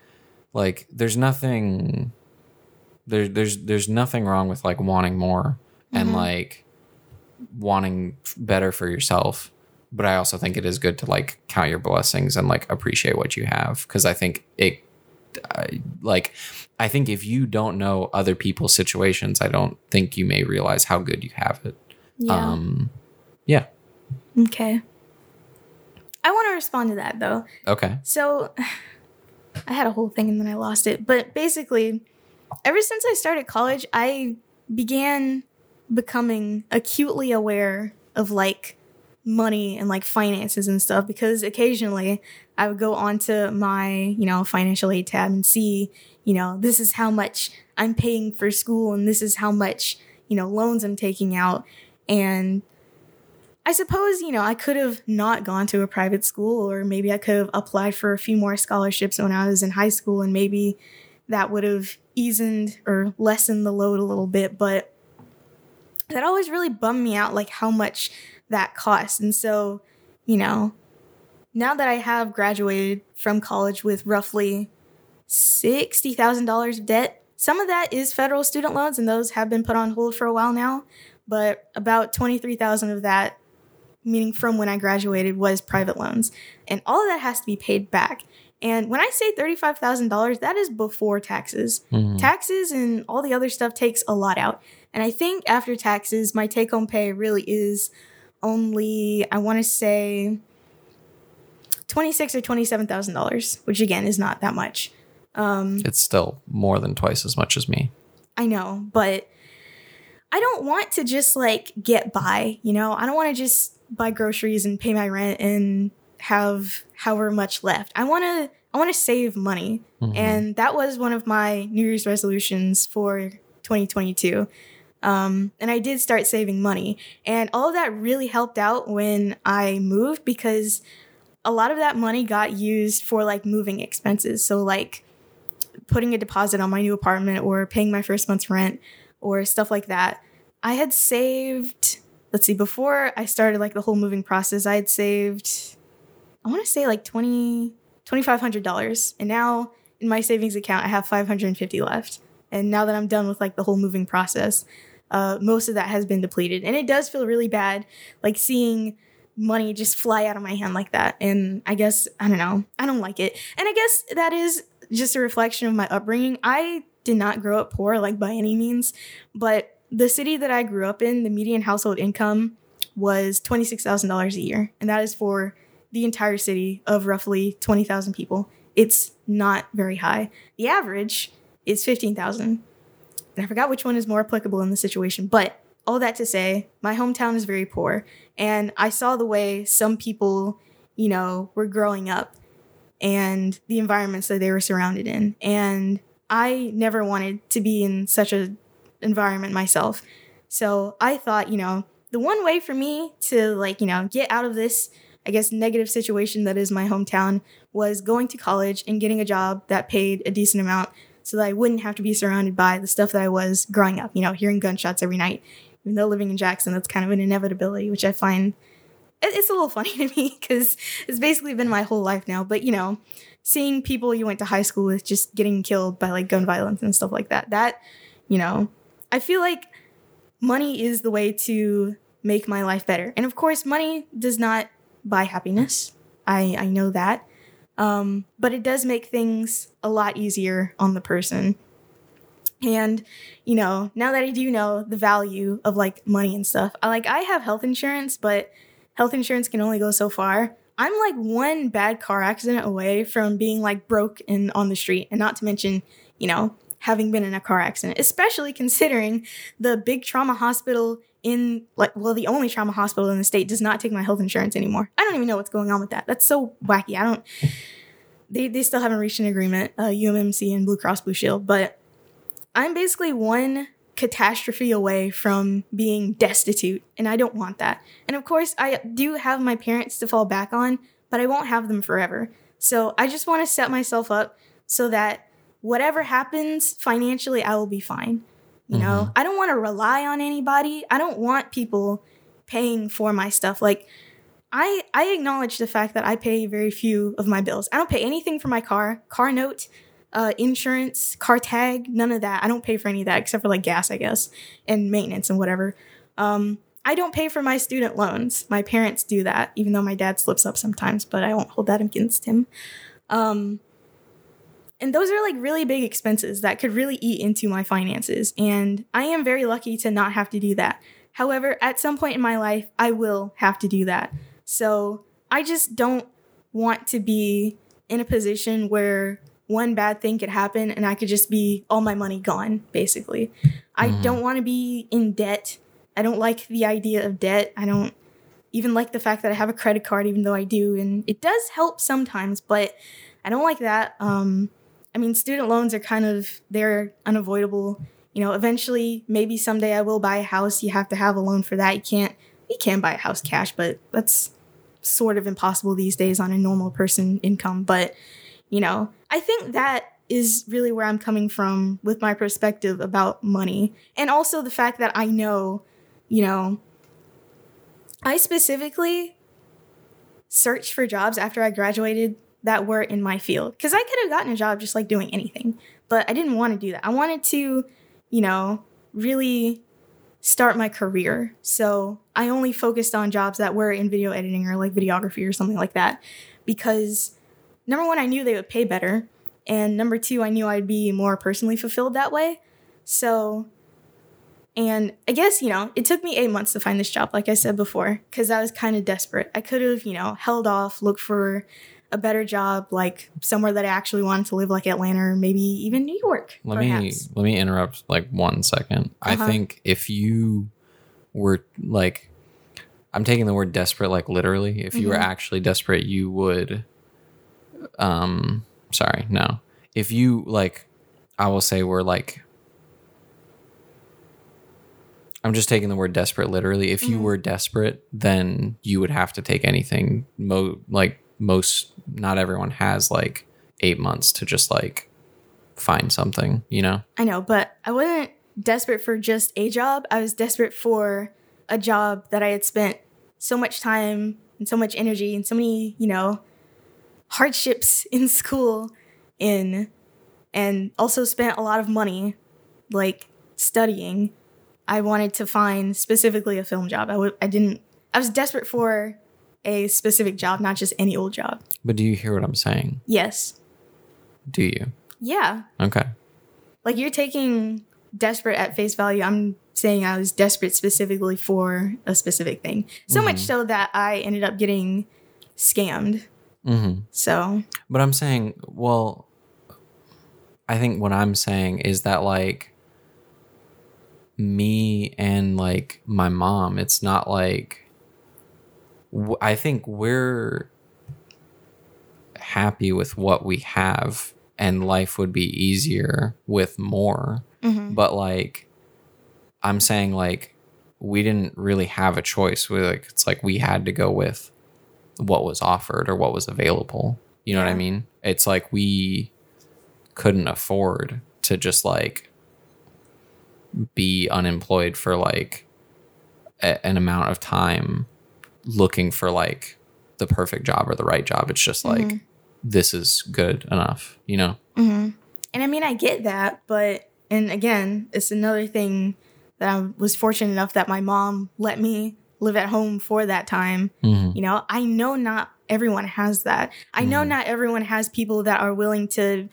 like there's nothing there there's there's nothing wrong with like wanting more and Mhm. like wanting better for yourself but i also think it is good to like count your blessings and like appreciate what you have because i think it I, like I think if you don't know other people's situations, I don't think you may realize how good you have it. Yeah. Um, yeah. okay. I want to respond to that though. Okay. So I had a whole thing and then I lost it. But basically, ever since I started college, I began becoming acutely aware of like money and like finances and stuff because occasionally I would go onto my, you know, financial aid tab and see, you know, this is how much I'm paying for school and this is how much, you know, loans I'm taking out. And I suppose, you know, I could have not gone to a private school, or maybe I could have applied for a few more scholarships when I was in high school, and maybe that would have eased or lessened the load a little bit. But that always really bummed me out, like how much that cost. And so, you know, now that I have graduated from college with roughly $60,000 of debt, some of that is federal student loans, and those have been put on hold for a while now. But about 23,000 of that meaning from when I graduated, was private loans. And all of that has to be paid back. And when I say $35,000, that is before taxes. Mhm. Taxes and all the other stuff takes a lot out. And I think after taxes, my take home pay really is only, I want to say, twenty-six or twenty-seven thousand dollars, which again is not that much. Um, It's still more than twice as much as me. I know, but I don't want to just like get by, you know? I don't want to just buy groceries and pay my rent and have however much left. I want to I want to save money. Mhm. And that was one of my New Year's resolutions for 2022. Um, and I did start saving money. And all of that really helped out when I moved because a lot of that money got used for like moving expenses. So, like putting a deposit on my new apartment or paying my first month's rent or stuff like that. I had saved, let's see, before I started like the whole moving process, I had saved, I want to say like 20, $2,500. And now in my savings account, I have 550 left. And now that I'm done with like the whole moving process, uh, most of that has been depleted. And it does feel really bad, like seeing money just fly out of my hand like that. And I guess, I don't know, I don't like it. And I guess that is just a reflection of my upbringing. I did not grow up poor, like by any means, but the city that I grew up in, the median household income was $26,000 a year. And that is for the entire city of roughly 20,000 people. It's not very high. The average is 15,000. I forgot which one is more applicable in the situation, but all that to say, my hometown is very poor. And I saw the way some people, you know, were growing up and the environments that they were surrounded in. And I never wanted to be in such a environment myself. So I thought, you know, the one way for me to like, you know, get out of this, I guess, negative situation that is my hometown was going to college and getting a job that paid a decent amount so that I wouldn't have to be surrounded by the stuff that I was growing up, you know, hearing gunshots every night. Even though living in Jackson, that's kind of an inevitability, which I find it's a little funny to me because it's basically been my whole life now. But you know, seeing people you went to high school with just getting killed by like gun violence and stuff like that, that, you know, I feel like money is the way to make my life better. And of course, money does not buy happiness. I, I know that. Um, but it does make things a lot easier on the person. And, you know, now that I do know the value of like money and stuff, I like I have health insurance, but health insurance can only go so far. I'm like one bad car accident away from being like broke and on the street, and not to mention, you know, having been in a car accident, especially considering the big trauma hospital in like well the only trauma hospital in the state does not take my health insurance anymore. I don't even know what's going on with that. That's so wacky. I don't they they still haven't reached an agreement, uh, UMMC and Blue Cross Blue Shield, but I'm basically one catastrophe away from being destitute, and I don't want that. And of course, I do have my parents to fall back on, but I won't have them forever. So I just want to set myself up so that whatever happens financially, I will be fine. You know, I don't want to rely on anybody. I don't want people paying for my stuff. Like, I I acknowledge the fact that I pay very few of my bills. I don't pay anything for my car, car note, uh, insurance, car tag, none of that. I don't pay for any of that except for like gas, I guess, and maintenance and whatever. Um, I don't pay for my student loans. My parents do that, even though my dad slips up sometimes, but I won't hold that against him. Um, and those are like really big expenses that could really eat into my finances. And I am very lucky to not have to do that. However, at some point in my life, I will have to do that. So I just don't want to be in a position where one bad thing could happen and I could just be all my money gone, basically. I don't want to be in debt. I don't like the idea of debt. I don't even like the fact that I have a credit card, even though I do. And it does help sometimes, but I don't like that. Um, I mean, student loans are kind of, they're unavoidable. You know, eventually, maybe someday I will buy a house. You have to have a loan for that. You can't, you can buy a house cash, but that's sort of impossible these days on a normal person income. But, you know, I think that is really where I'm coming from with my perspective about money. And also the fact that I know, you know, I specifically searched for jobs after I graduated that were in my field because I could have gotten a job just like doing anything, but I didn't want to do that. I wanted to, you know, really start my career. So I only focused on jobs that were in video editing or like videography or something like that because number one, I knew they would pay better. And number two, I knew I'd be more personally fulfilled that way. So, and I guess, you know, it took me eight months to find this job, like I said before, because I was kind of desperate. I could have, you know, held off, looked for a better job, like somewhere that I actually wanted to live, like Atlanta or maybe even New York. Let me let me interrupt like one second. Uh-huh. I think if you were like I'm taking the word desperate like literally. If you were Mhm. actually desperate, you would um sorry, no. If you like I will say we're like I'm just taking the word desperate literally. If you Mhm. were desperate, then you would have to take anything mo like most not everyone has like 8 months to just like find something, you know? I know, but I wasn't desperate for just a job. I was desperate for a job that I had spent so much time and so much energy and so many, you know, hardships in school in and also spent a lot of money like studying. I wanted to find specifically a film job. I w- I didn't I was desperate for a specific job, not just any old job. But do you hear what I'm saying? Yes. Do you? Yeah. Okay. like you're taking desperate at face value i'm saying i was desperate specifically for a specific thing so much Mhm. so that i ended up getting scammed Mm-hmm. so But I'm saying, well, I think what I'm saying is that like me and like my mom, it's not like I think we're happy with what we have and life would be easier with more. mhm. But like I'm saying like we didn't really have a choice. We like it's like we had to go with what was offered or what was available. You know what I mean? It's like we couldn't afford to just like be unemployed for like a, an amount of time looking for like the perfect job or the right job. It's just like Mhm. this is good enough, you know? hmm and i mean i get that but and again it's another thing that i was fortunate enough that my mom let me live at home for that time Mm-hmm. You know, I know not everyone has that. I know Mhm. not everyone has people that are willing to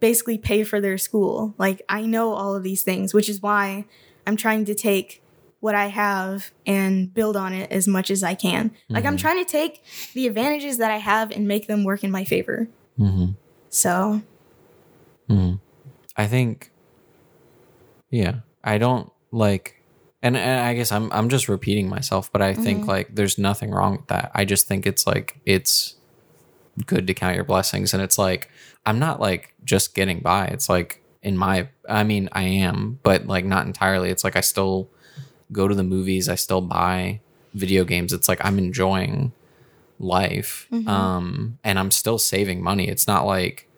basically pay for their school. Like, I know all of these things, which is why I'm trying to take what I have and build on it as much as I can. Like, I'm Mhm. trying to take the advantages that I have and make them work in my favor. Mm-hmm. So, Mm. I think, yeah, I don't like, and, and I guess I'm I'm just repeating myself, but I think Mhm. like there's nothing wrong with that. I just think it's like it's good to count your blessings, and it's like I'm not like just getting by. It's like in my, I mean, I am, but like not entirely. It's like I still go to the movies. I still buy video games. It's like I'm enjoying life, Mhm. um, and I'm still saving money. It's not like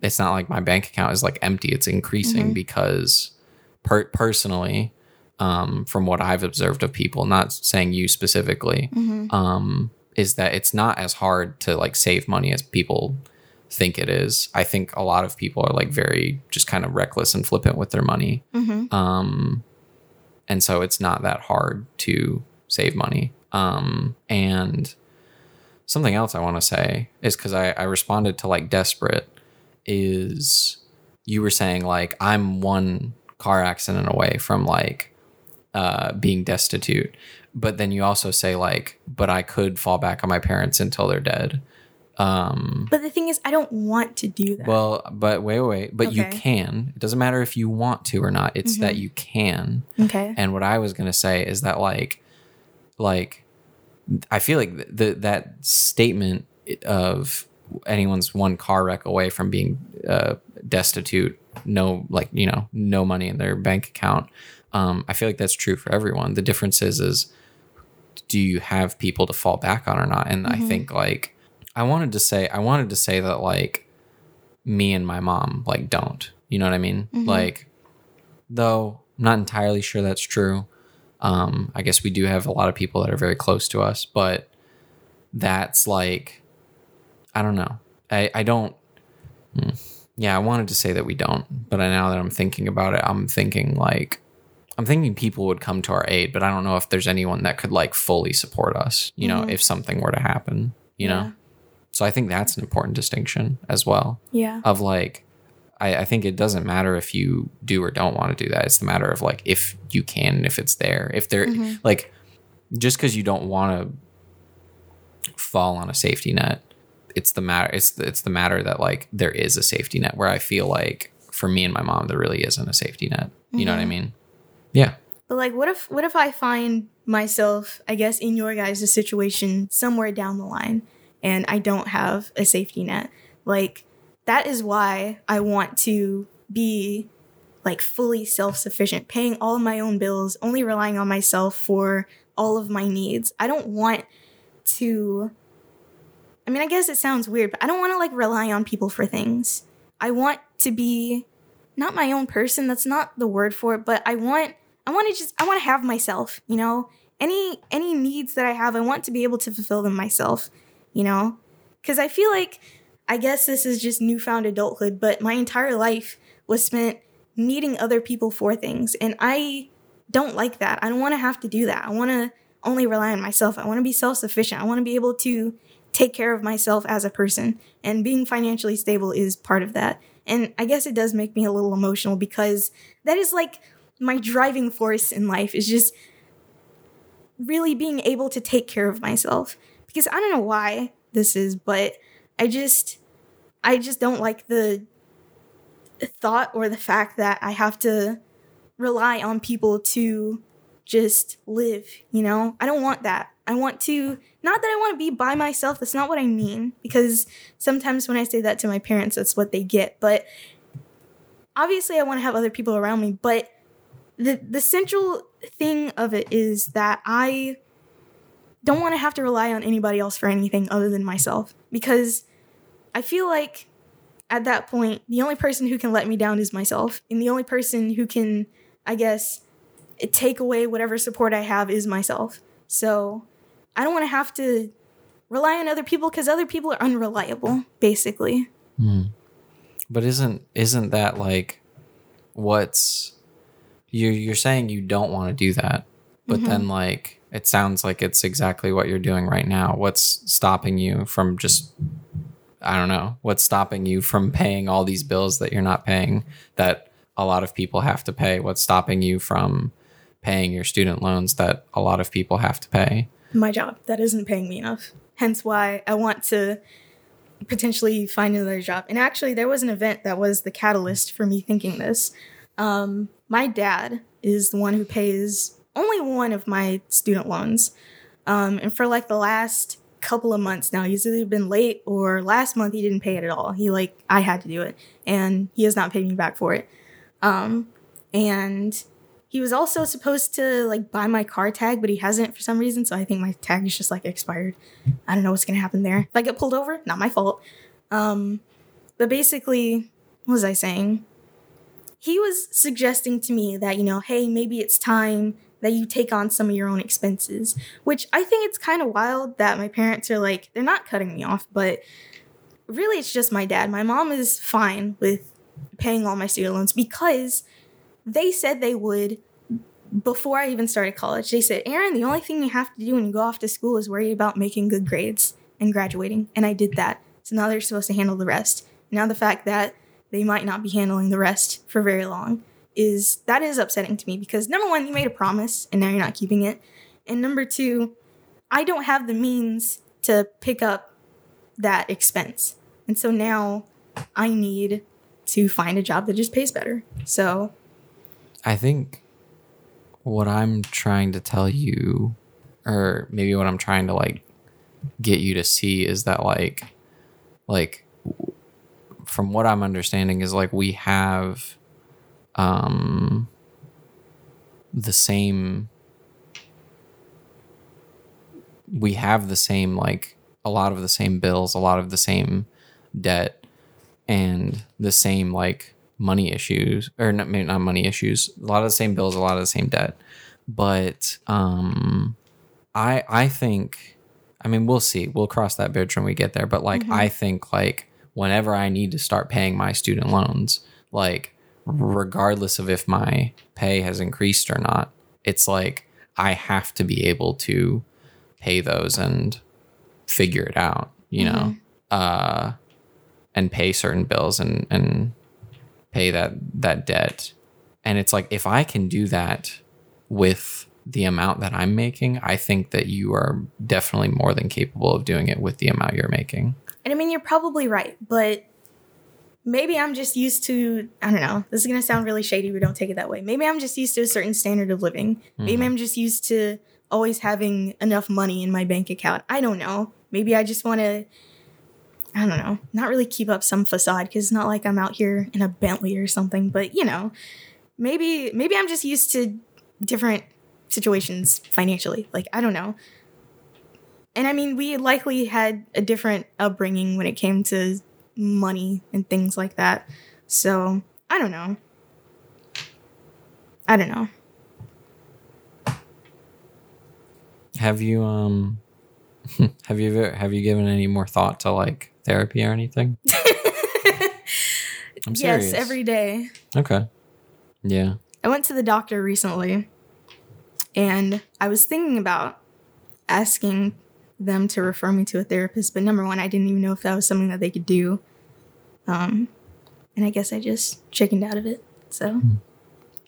it's not like my bank account is like empty it's increasing Mhm. because per- personally um, from what i've observed of people not saying you specifically mhm. um, is that it's not as hard to like save money as people think it is i think a lot of people are like very just kind of reckless and flippant with their money Mhm. um, and so it's not that hard to save money. Um, and something else I want to say is because I, I responded to like desperate is you were saying like I'm one car accident away from like uh, being destitute, but then you also say like, but I could fall back on my parents until they're dead. Um, But the thing is, I don't want to do that. well, but wait, wait, wait. But you can. It doesn't matter if you want to or not. It's that you can. okay. And what I was gonna say is that like, like, I feel like th- the, that statement of anyone's one car wreck away from being uh, destitute, no, like you know, no money in their bank account. Um, I feel like that's true for everyone. The difference is, is do you have people to fall back on or not? And I think like I wanted to say, I wanted to say that like me and my mom like don't. You know what I mean? Like though I'm not entirely sure that's true. Um, I guess we do have a lot of people that are very close to us, but that's like, I don't know. I, I don't, hmm. yeah, I wanted to say that we don't, but I, now that I'm thinking about it, I'm thinking like, I'm thinking people would come to our aid, but I don't know if there's anyone that could like fully support us, you know, if something were to happen, you know? So I think that's an important distinction as well Yeah. of like I, I think it doesn't matter if you do or don't want to do that. It's the matter of like if you can if it's there. If there mm-hmm. like just because you don't want to fall on a safety net, it's the matter it's the, it's the matter that like there is a safety net where I feel like for me and my mom there really isn't a safety net. You know what I mm-hmm. mean? Yeah. But like, what if what if I find myself, I guess, in your guys' situation somewhere down the line, and I don't have a safety net? Like, that is why I want to be like fully self sufficient, paying all of my own bills, only relying on myself for all of my needs. I don't want to. I mean, I guess it sounds weird, but I don't want to like rely on people for things. I want to be not my own person. That's not the word for it, but I want I want to just I want to have myself, you know? Any any needs that I have, I want to be able to fulfill them myself, you know? Cuz I feel like I guess this is just newfound adulthood, but my entire life was spent needing other people for things, and I don't like that. I don't want to have to do that. I want to only rely on myself. I want to be self-sufficient. I want to be able to take care of myself as a person, and being financially stable is part of that. And I guess it does make me a little emotional because that is like my driving force in life is just really being able to take care of myself. Because I don't know why this is, but I just I just don't like the thought or the fact that I have to rely on people to just live, you know? I don't want that. I want to not that I want to be by myself, that's not what I mean because sometimes when I say that to my parents that's what they get, but obviously I want to have other people around me, but the the central thing of it is that I don't want to have to rely on anybody else for anything other than myself because I feel like at that point the only person who can let me down is myself and the only person who can I guess take away whatever support I have is myself. So I don't want to have to rely on other people cuz other people are unreliable basically. Hmm. But isn't isn't that like what's you you're saying you don't want to do that, but then like it sounds like it's exactly what you're doing right now. What's stopping you from just I don't know. What's stopping you from paying all these bills that you're not paying that a lot of people have to pay? What's stopping you from paying your student loans that a lot of people have to pay? my job that isn't paying me enough. Hence why I want to potentially find another job. And actually, there was an event that was the catalyst for me thinking this. Um, my dad is the one who pays only one of my student loans. Um, and for like the last couple of months now, he's either been late or last month he didn't pay it at all. He like, I had to do it. And he has not paid me back for it. Um, and he was also supposed to like buy my car tag, but he hasn't for some reason. So I think my tag is just like expired. I don't know what's gonna happen there. If I get pulled over, not my fault. Um, but basically, what was I saying? He was suggesting to me that, you know, hey, maybe it's time that you take on some of your own expenses, which I think it's kind of wild that my parents are like, they're not cutting me off, but really it's just my dad. My mom is fine with paying all my student loans because they said they would before I even started college. They said, Arin, the only thing you have to do when you go off to school is worry about making good grades and graduating. And I did that. So now they're supposed to handle the rest. Now the fact that they might not be handling the rest for very long is that is upsetting to me because number one, you made a promise and now you're not keeping it. And number two, I don't have the means to pick up that expense. And so now I need to find a job that just pays better. So I think what I'm trying to tell you, or maybe what I'm trying to like get you to see, is that like, like, from what I'm understanding, is like we have, um, the same. We have the same like a lot of the same bills, a lot of the same debt, and the same like money issues or not, maybe not money issues a lot of the same bills a lot of the same debt. But um i i think i mean we'll see. We'll cross that bridge when we get there. But like i think like whenever i need to start paying my student loans like regardless of if my pay has increased or not it's like i have to be able to pay those and figure it out you know? Uh and pay certain bills and and pay that that debt. And it's like if i can do that with the amount that i'm making i think that you are definitely more than capable of doing it with the amount you're making And I mean, you're probably right, but maybe I'm just used to, I don't know, this is going to sound really shady, but don't take it that way. Maybe I'm just used to a certain standard of living. Maybe mm-hmm. I'm just used to always having enough money in my bank account. I don't know. Maybe I just want to, I don't know, not really keep up some facade because it's not like I'm out here in a Bentley or something, but you know, maybe, maybe I'm just used to different situations financially. Like, I don't know. And I mean, we likely had a different upbringing when it came to money and things like that. So, I don't know. I don't know. have you um have you ever have you given any more thought to like therapy or anything i'm serious Yes, every day. okay yeah I went to the doctor recently and I was thinking about asking them to refer me to a therapist, but number one, I didn't even know if that was something that they could do. Um, and I guess I just chickened out of it. So,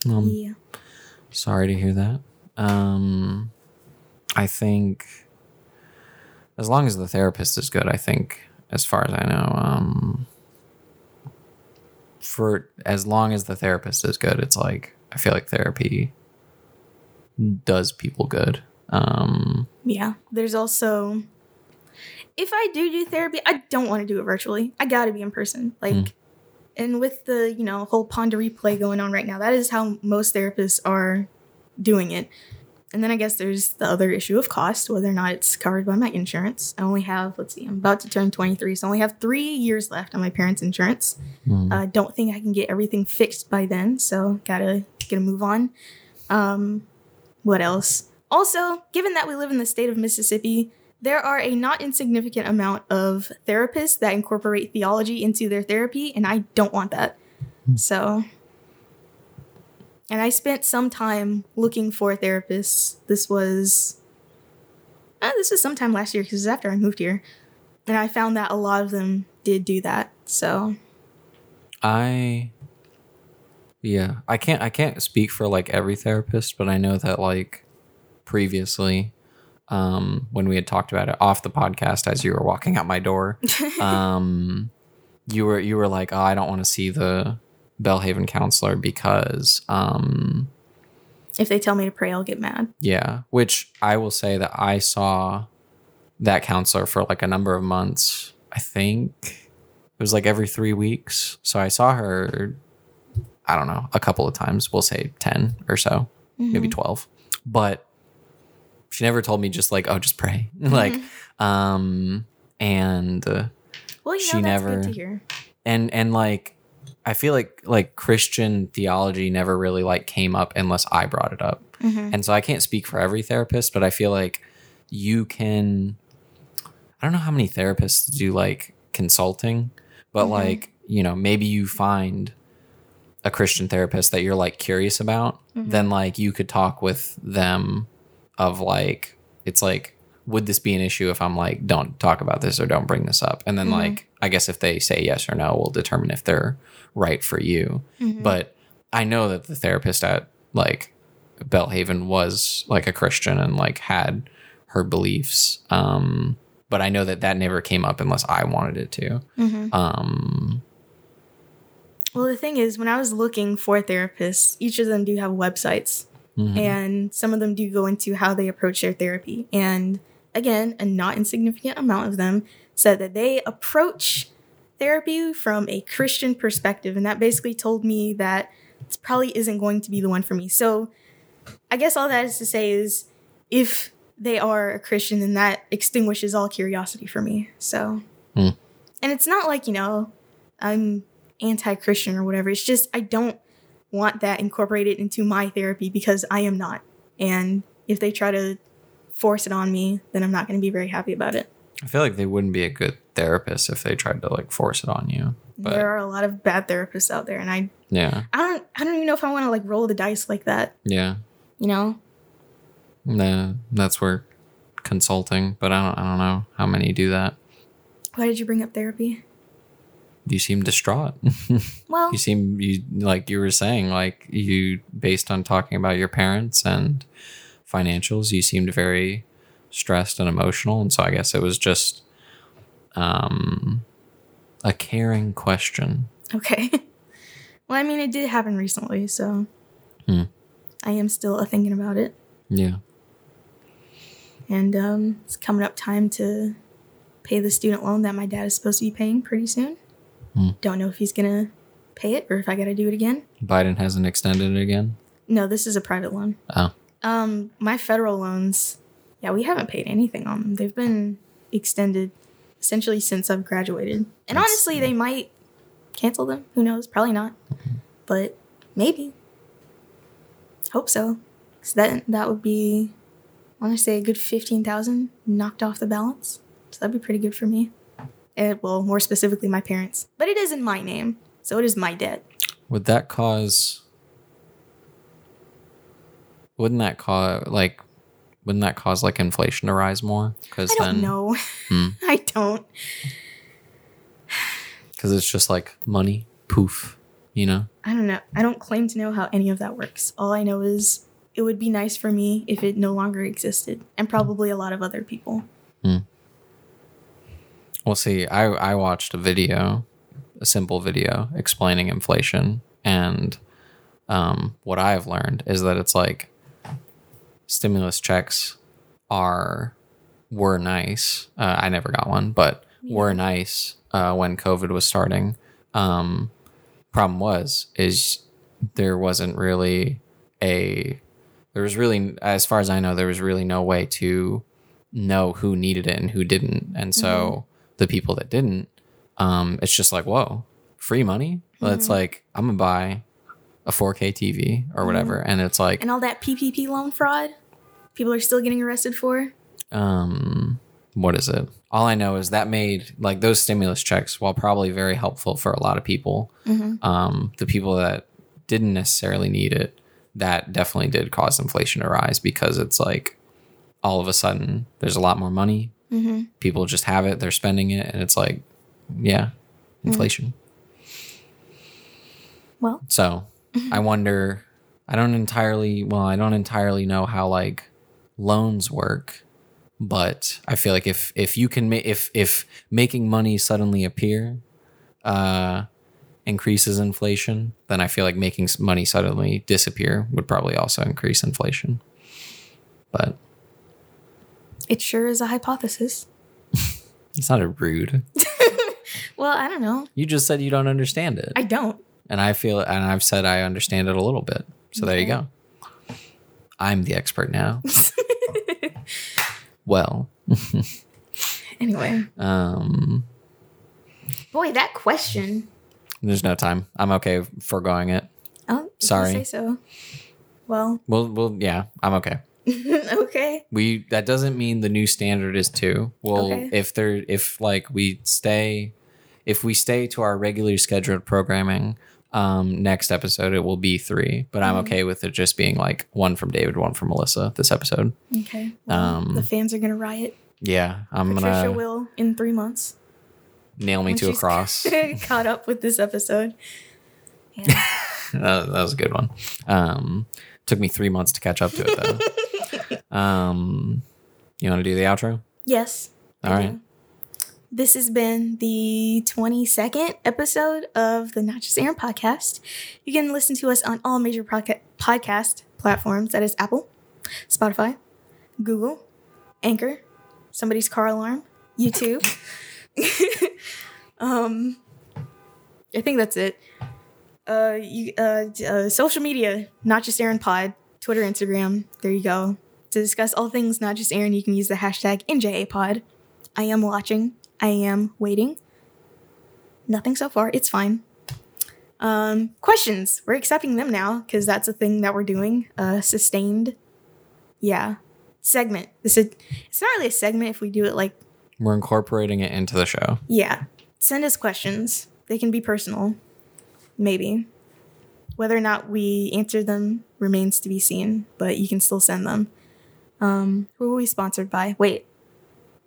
um, yeah. Sorry to hear that. Um, I think as long as the therapist is good, I think, as far as I know, um, for as long as the therapist is good, it's like I feel like therapy does people good. Um, Yeah. There's also, if I do do therapy, I don't want to do it virtually. I got to be in person. Like, Mm. and with the, you know, whole Ponder replay going on right now, that is how most therapists are doing it. And then I guess there's the other issue of cost, whether or not it's covered by my insurance. I only have, let's see, I'm about to turn 23, so I only have three years left on my parents' insurance. mm, I uh, don't think I can get everything fixed by then, so gotta gotta move on. Um, what else? Also, given that we live in the state of Mississippi, there are a not insignificant amount of therapists that incorporate theology into their therapy, and I don't want that. So, and I spent some time looking for therapists. This was, uh, this was sometime last year because it was after I moved here, and I found that a lot of them did do that. So, I yeah, I can't I can't speak for like every therapist, but I know that like previously um when we had talked about it off the podcast as you were walking out my door, um you were you were like, "Oh, I don't want to see the Belhaven counselor because um if they tell me to pray, I'll get mad. yeah, which I will say that I saw that counselor for like a number of months. I think it was like every three weeks. So I saw her, I don't know, a couple of times. We'll say 10 or so, maybe 12. But she never told me just like, oh, just pray. like, um, and, uh, Well, you know, She that's never- good to hear. and, and like, I feel like like Christian theology never really like came up unless I brought it up. Mhm. And so I can't speak for every therapist, but I feel like you can I don't know how many therapists do like consulting, but Mhm. like, you know, maybe you find a Christian therapist that you're like curious about, Mhm. then like you could talk with them of like it's like would this be an issue if I'm like, don't talk about this or don't bring this up? And then Mhm. like, I guess if they say yes or no, we'll determine if they're right for you. Mhm. But I know that the therapist at like Belhaven was like a Christian and like had her beliefs. Um, but I know that that never came up unless I wanted it to. Mhm. Um, Well, the thing is, when I was looking for therapists, each of them do have websites, mhm. and some of them do go into how they approach their therapy. And again, a not insignificant amount of them said that they approach therapy from a Christian perspective, and that basically told me that this probably isn't going to be the one for me. So, I guess all that is to say is, if they are a Christian, then that extinguishes all curiosity for me. So, Hmm. and it's not like you know, I'm anti-Christian or whatever. It's just I don't want that incorporated into my therapy because I am not. And if they try to force it on me, then I'm not going to be very happy about it. I feel like they wouldn't be a good therapist if they tried to like force it on you. But there are a lot of bad therapists out there and I yeah, I don't I don't even know if I want to like roll the dice like that, yeah, you know? nah, that's where consulting. But I don't, I don't know how many do that. Why did you bring up therapy? You seem distraught. Well, you seem you like you were saying like you based on talking about your parents and financials. You seemed very stressed and emotional, and so I guess it was just um a caring question. okay. well, I mean it did happen recently, so Hmm. I am still thinking about it. Yeah. And um it's coming up time to pay the student loan that my dad is supposed to be paying pretty soon. Hmm. Don't know if he's going to pay it or if I got to do it again. Biden hasn't extended it again. No, this is a private loan. Oh. Um, my federal loans, yeah, we haven't paid anything on them. They've been extended essentially since I've graduated. And That's- honestly, they might cancel them. Who knows? Probably not. But maybe. Hope so. Cause that that would be, I want to say a good fifteen thousand knocked off the balance. So that'd be pretty good for me. And well, more specifically, my parents. But it is in my name, so it is my debt. Would that cause wouldn't that cause like wouldn't that cause like inflation to rise more? Because I don't then know. Hmm. I don't. because it's just like money, poof, you know. I don't know. I don't claim to know how any of that works. All I know is it would be nice for me if it no longer existed, and probably a lot of other people. Well, see, I I watched a video, a simple video explaining inflation, and um, what I have learned is that it's like stimulus checks are were nice. Uh, I never got one, but were nice uh, when COVID was starting. Um, problem was is there wasn't really a there was really as far as I know there was really no way to know who needed it and who didn't, and so the people that didn't, um, it's just like whoa, free money. Well, It's like I'm gonna buy a 4K TV or whatever, and it's like And all that PPP loan fraud, people are still getting arrested for. um what is it all i know is that made like those stimulus checks while probably very helpful for a lot of people Mhm. um the people that didn't necessarily need it that definitely did cause inflation to rise because it's like all of a sudden there's a lot more money Mm-hmm. people just have it they're spending it and it's like yeah inflation Well, so I wonder, I don't entirely, well, I don't entirely know how like loans work, but I feel like if, if you can make, if, if making money suddenly appear, uh, increases inflation, then I feel like making money suddenly disappear would probably also increase inflation. But it sure is a hypothesis. it's not a rude. Well, I don't know. You just said you don't understand it. I don't. and I feel and I've said I understand it a little bit. So there you go. I'm the expert now. well, Anyway, um boy, that question. there's no time. I'm okay foregoing it. Oh, Sorry. Say so. Well, Well, well, yeah, I'm okay. okay. We that doesn't mean the new standard is two. Well, Okay. if there if like we stay if we stay to our regularly scheduled programming, Um, next episode it will be three, but I'm Mhm. okay with it just being like one from David, one from Melissa. This episode, Okay. Um, the fans are gonna riot. yeah, I'm Patricia gonna will in three months. nail me to a cross. caught up with this episode. Yeah. that, that was a good one. Um, took me three months to catch up to it though. Um, you want to do the outro? yes. All right. This has been the 22nd episode of the Not Just Arin podcast. You can listen to us on all major podca- podcast platforms that is Apple, Spotify, Google, Anchor, somebody's car alarm, YouTube. um, I think that's it. Uh, you, uh, uh, social media, Not Just Arin Pod, Twitter, Instagram. There you go. To discuss all things Not Just Arin, you can use the hashtag NJAPod. I am watching. I am waiting. Nothing so far. It's fine. Um, questions. We're accepting them now because that's a thing that we're doing. Uh, sustained. Yeah. Segment. This is. It's not really a segment if we do it like. We're incorporating it into the show. Yeah. Send us questions. They can be personal. Maybe. Whether or not we answer them remains to be seen, but you can still send them. Um, who are we sponsored by? Wait.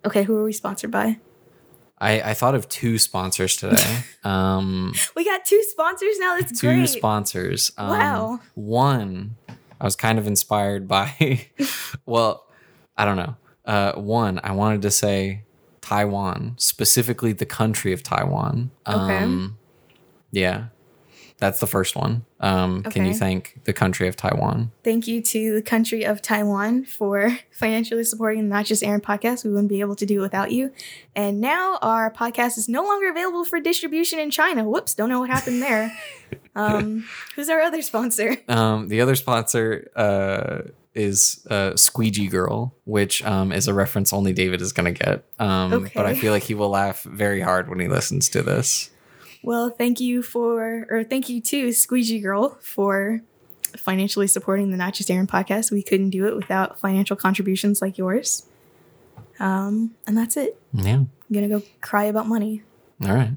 Okay, who are we sponsored by? I, I thought of two sponsors today. Um, We got two sponsors now. That's two great. sponsors. Um, Wow. One, I was kind of inspired by, well, I don't know. Uh, one, I wanted to say Taiwan, specifically the country of Taiwan. Okay. Um, yeah, that's the first one. Um, Can you thank the country of Taiwan? Thank you to the country of Taiwan for financially supporting the Not Just Arin podcast. We wouldn't be able to do it without you. And now our podcast is no longer available for distribution in China. Whoops, don't know what happened there. um, who's our other sponsor? Um, the other sponsor uh, is uh, Squeegee Girl, which um, is a reference only David is going to get. Um, But I feel like he will laugh very hard when he listens to this. Well, thank you for, or thank you to Squeegee Girl for financially supporting the Not Just Arin podcast. We couldn't do it without financial contributions like yours. Um, and that's it. Yeah. I'm gonna go cry about money. All right.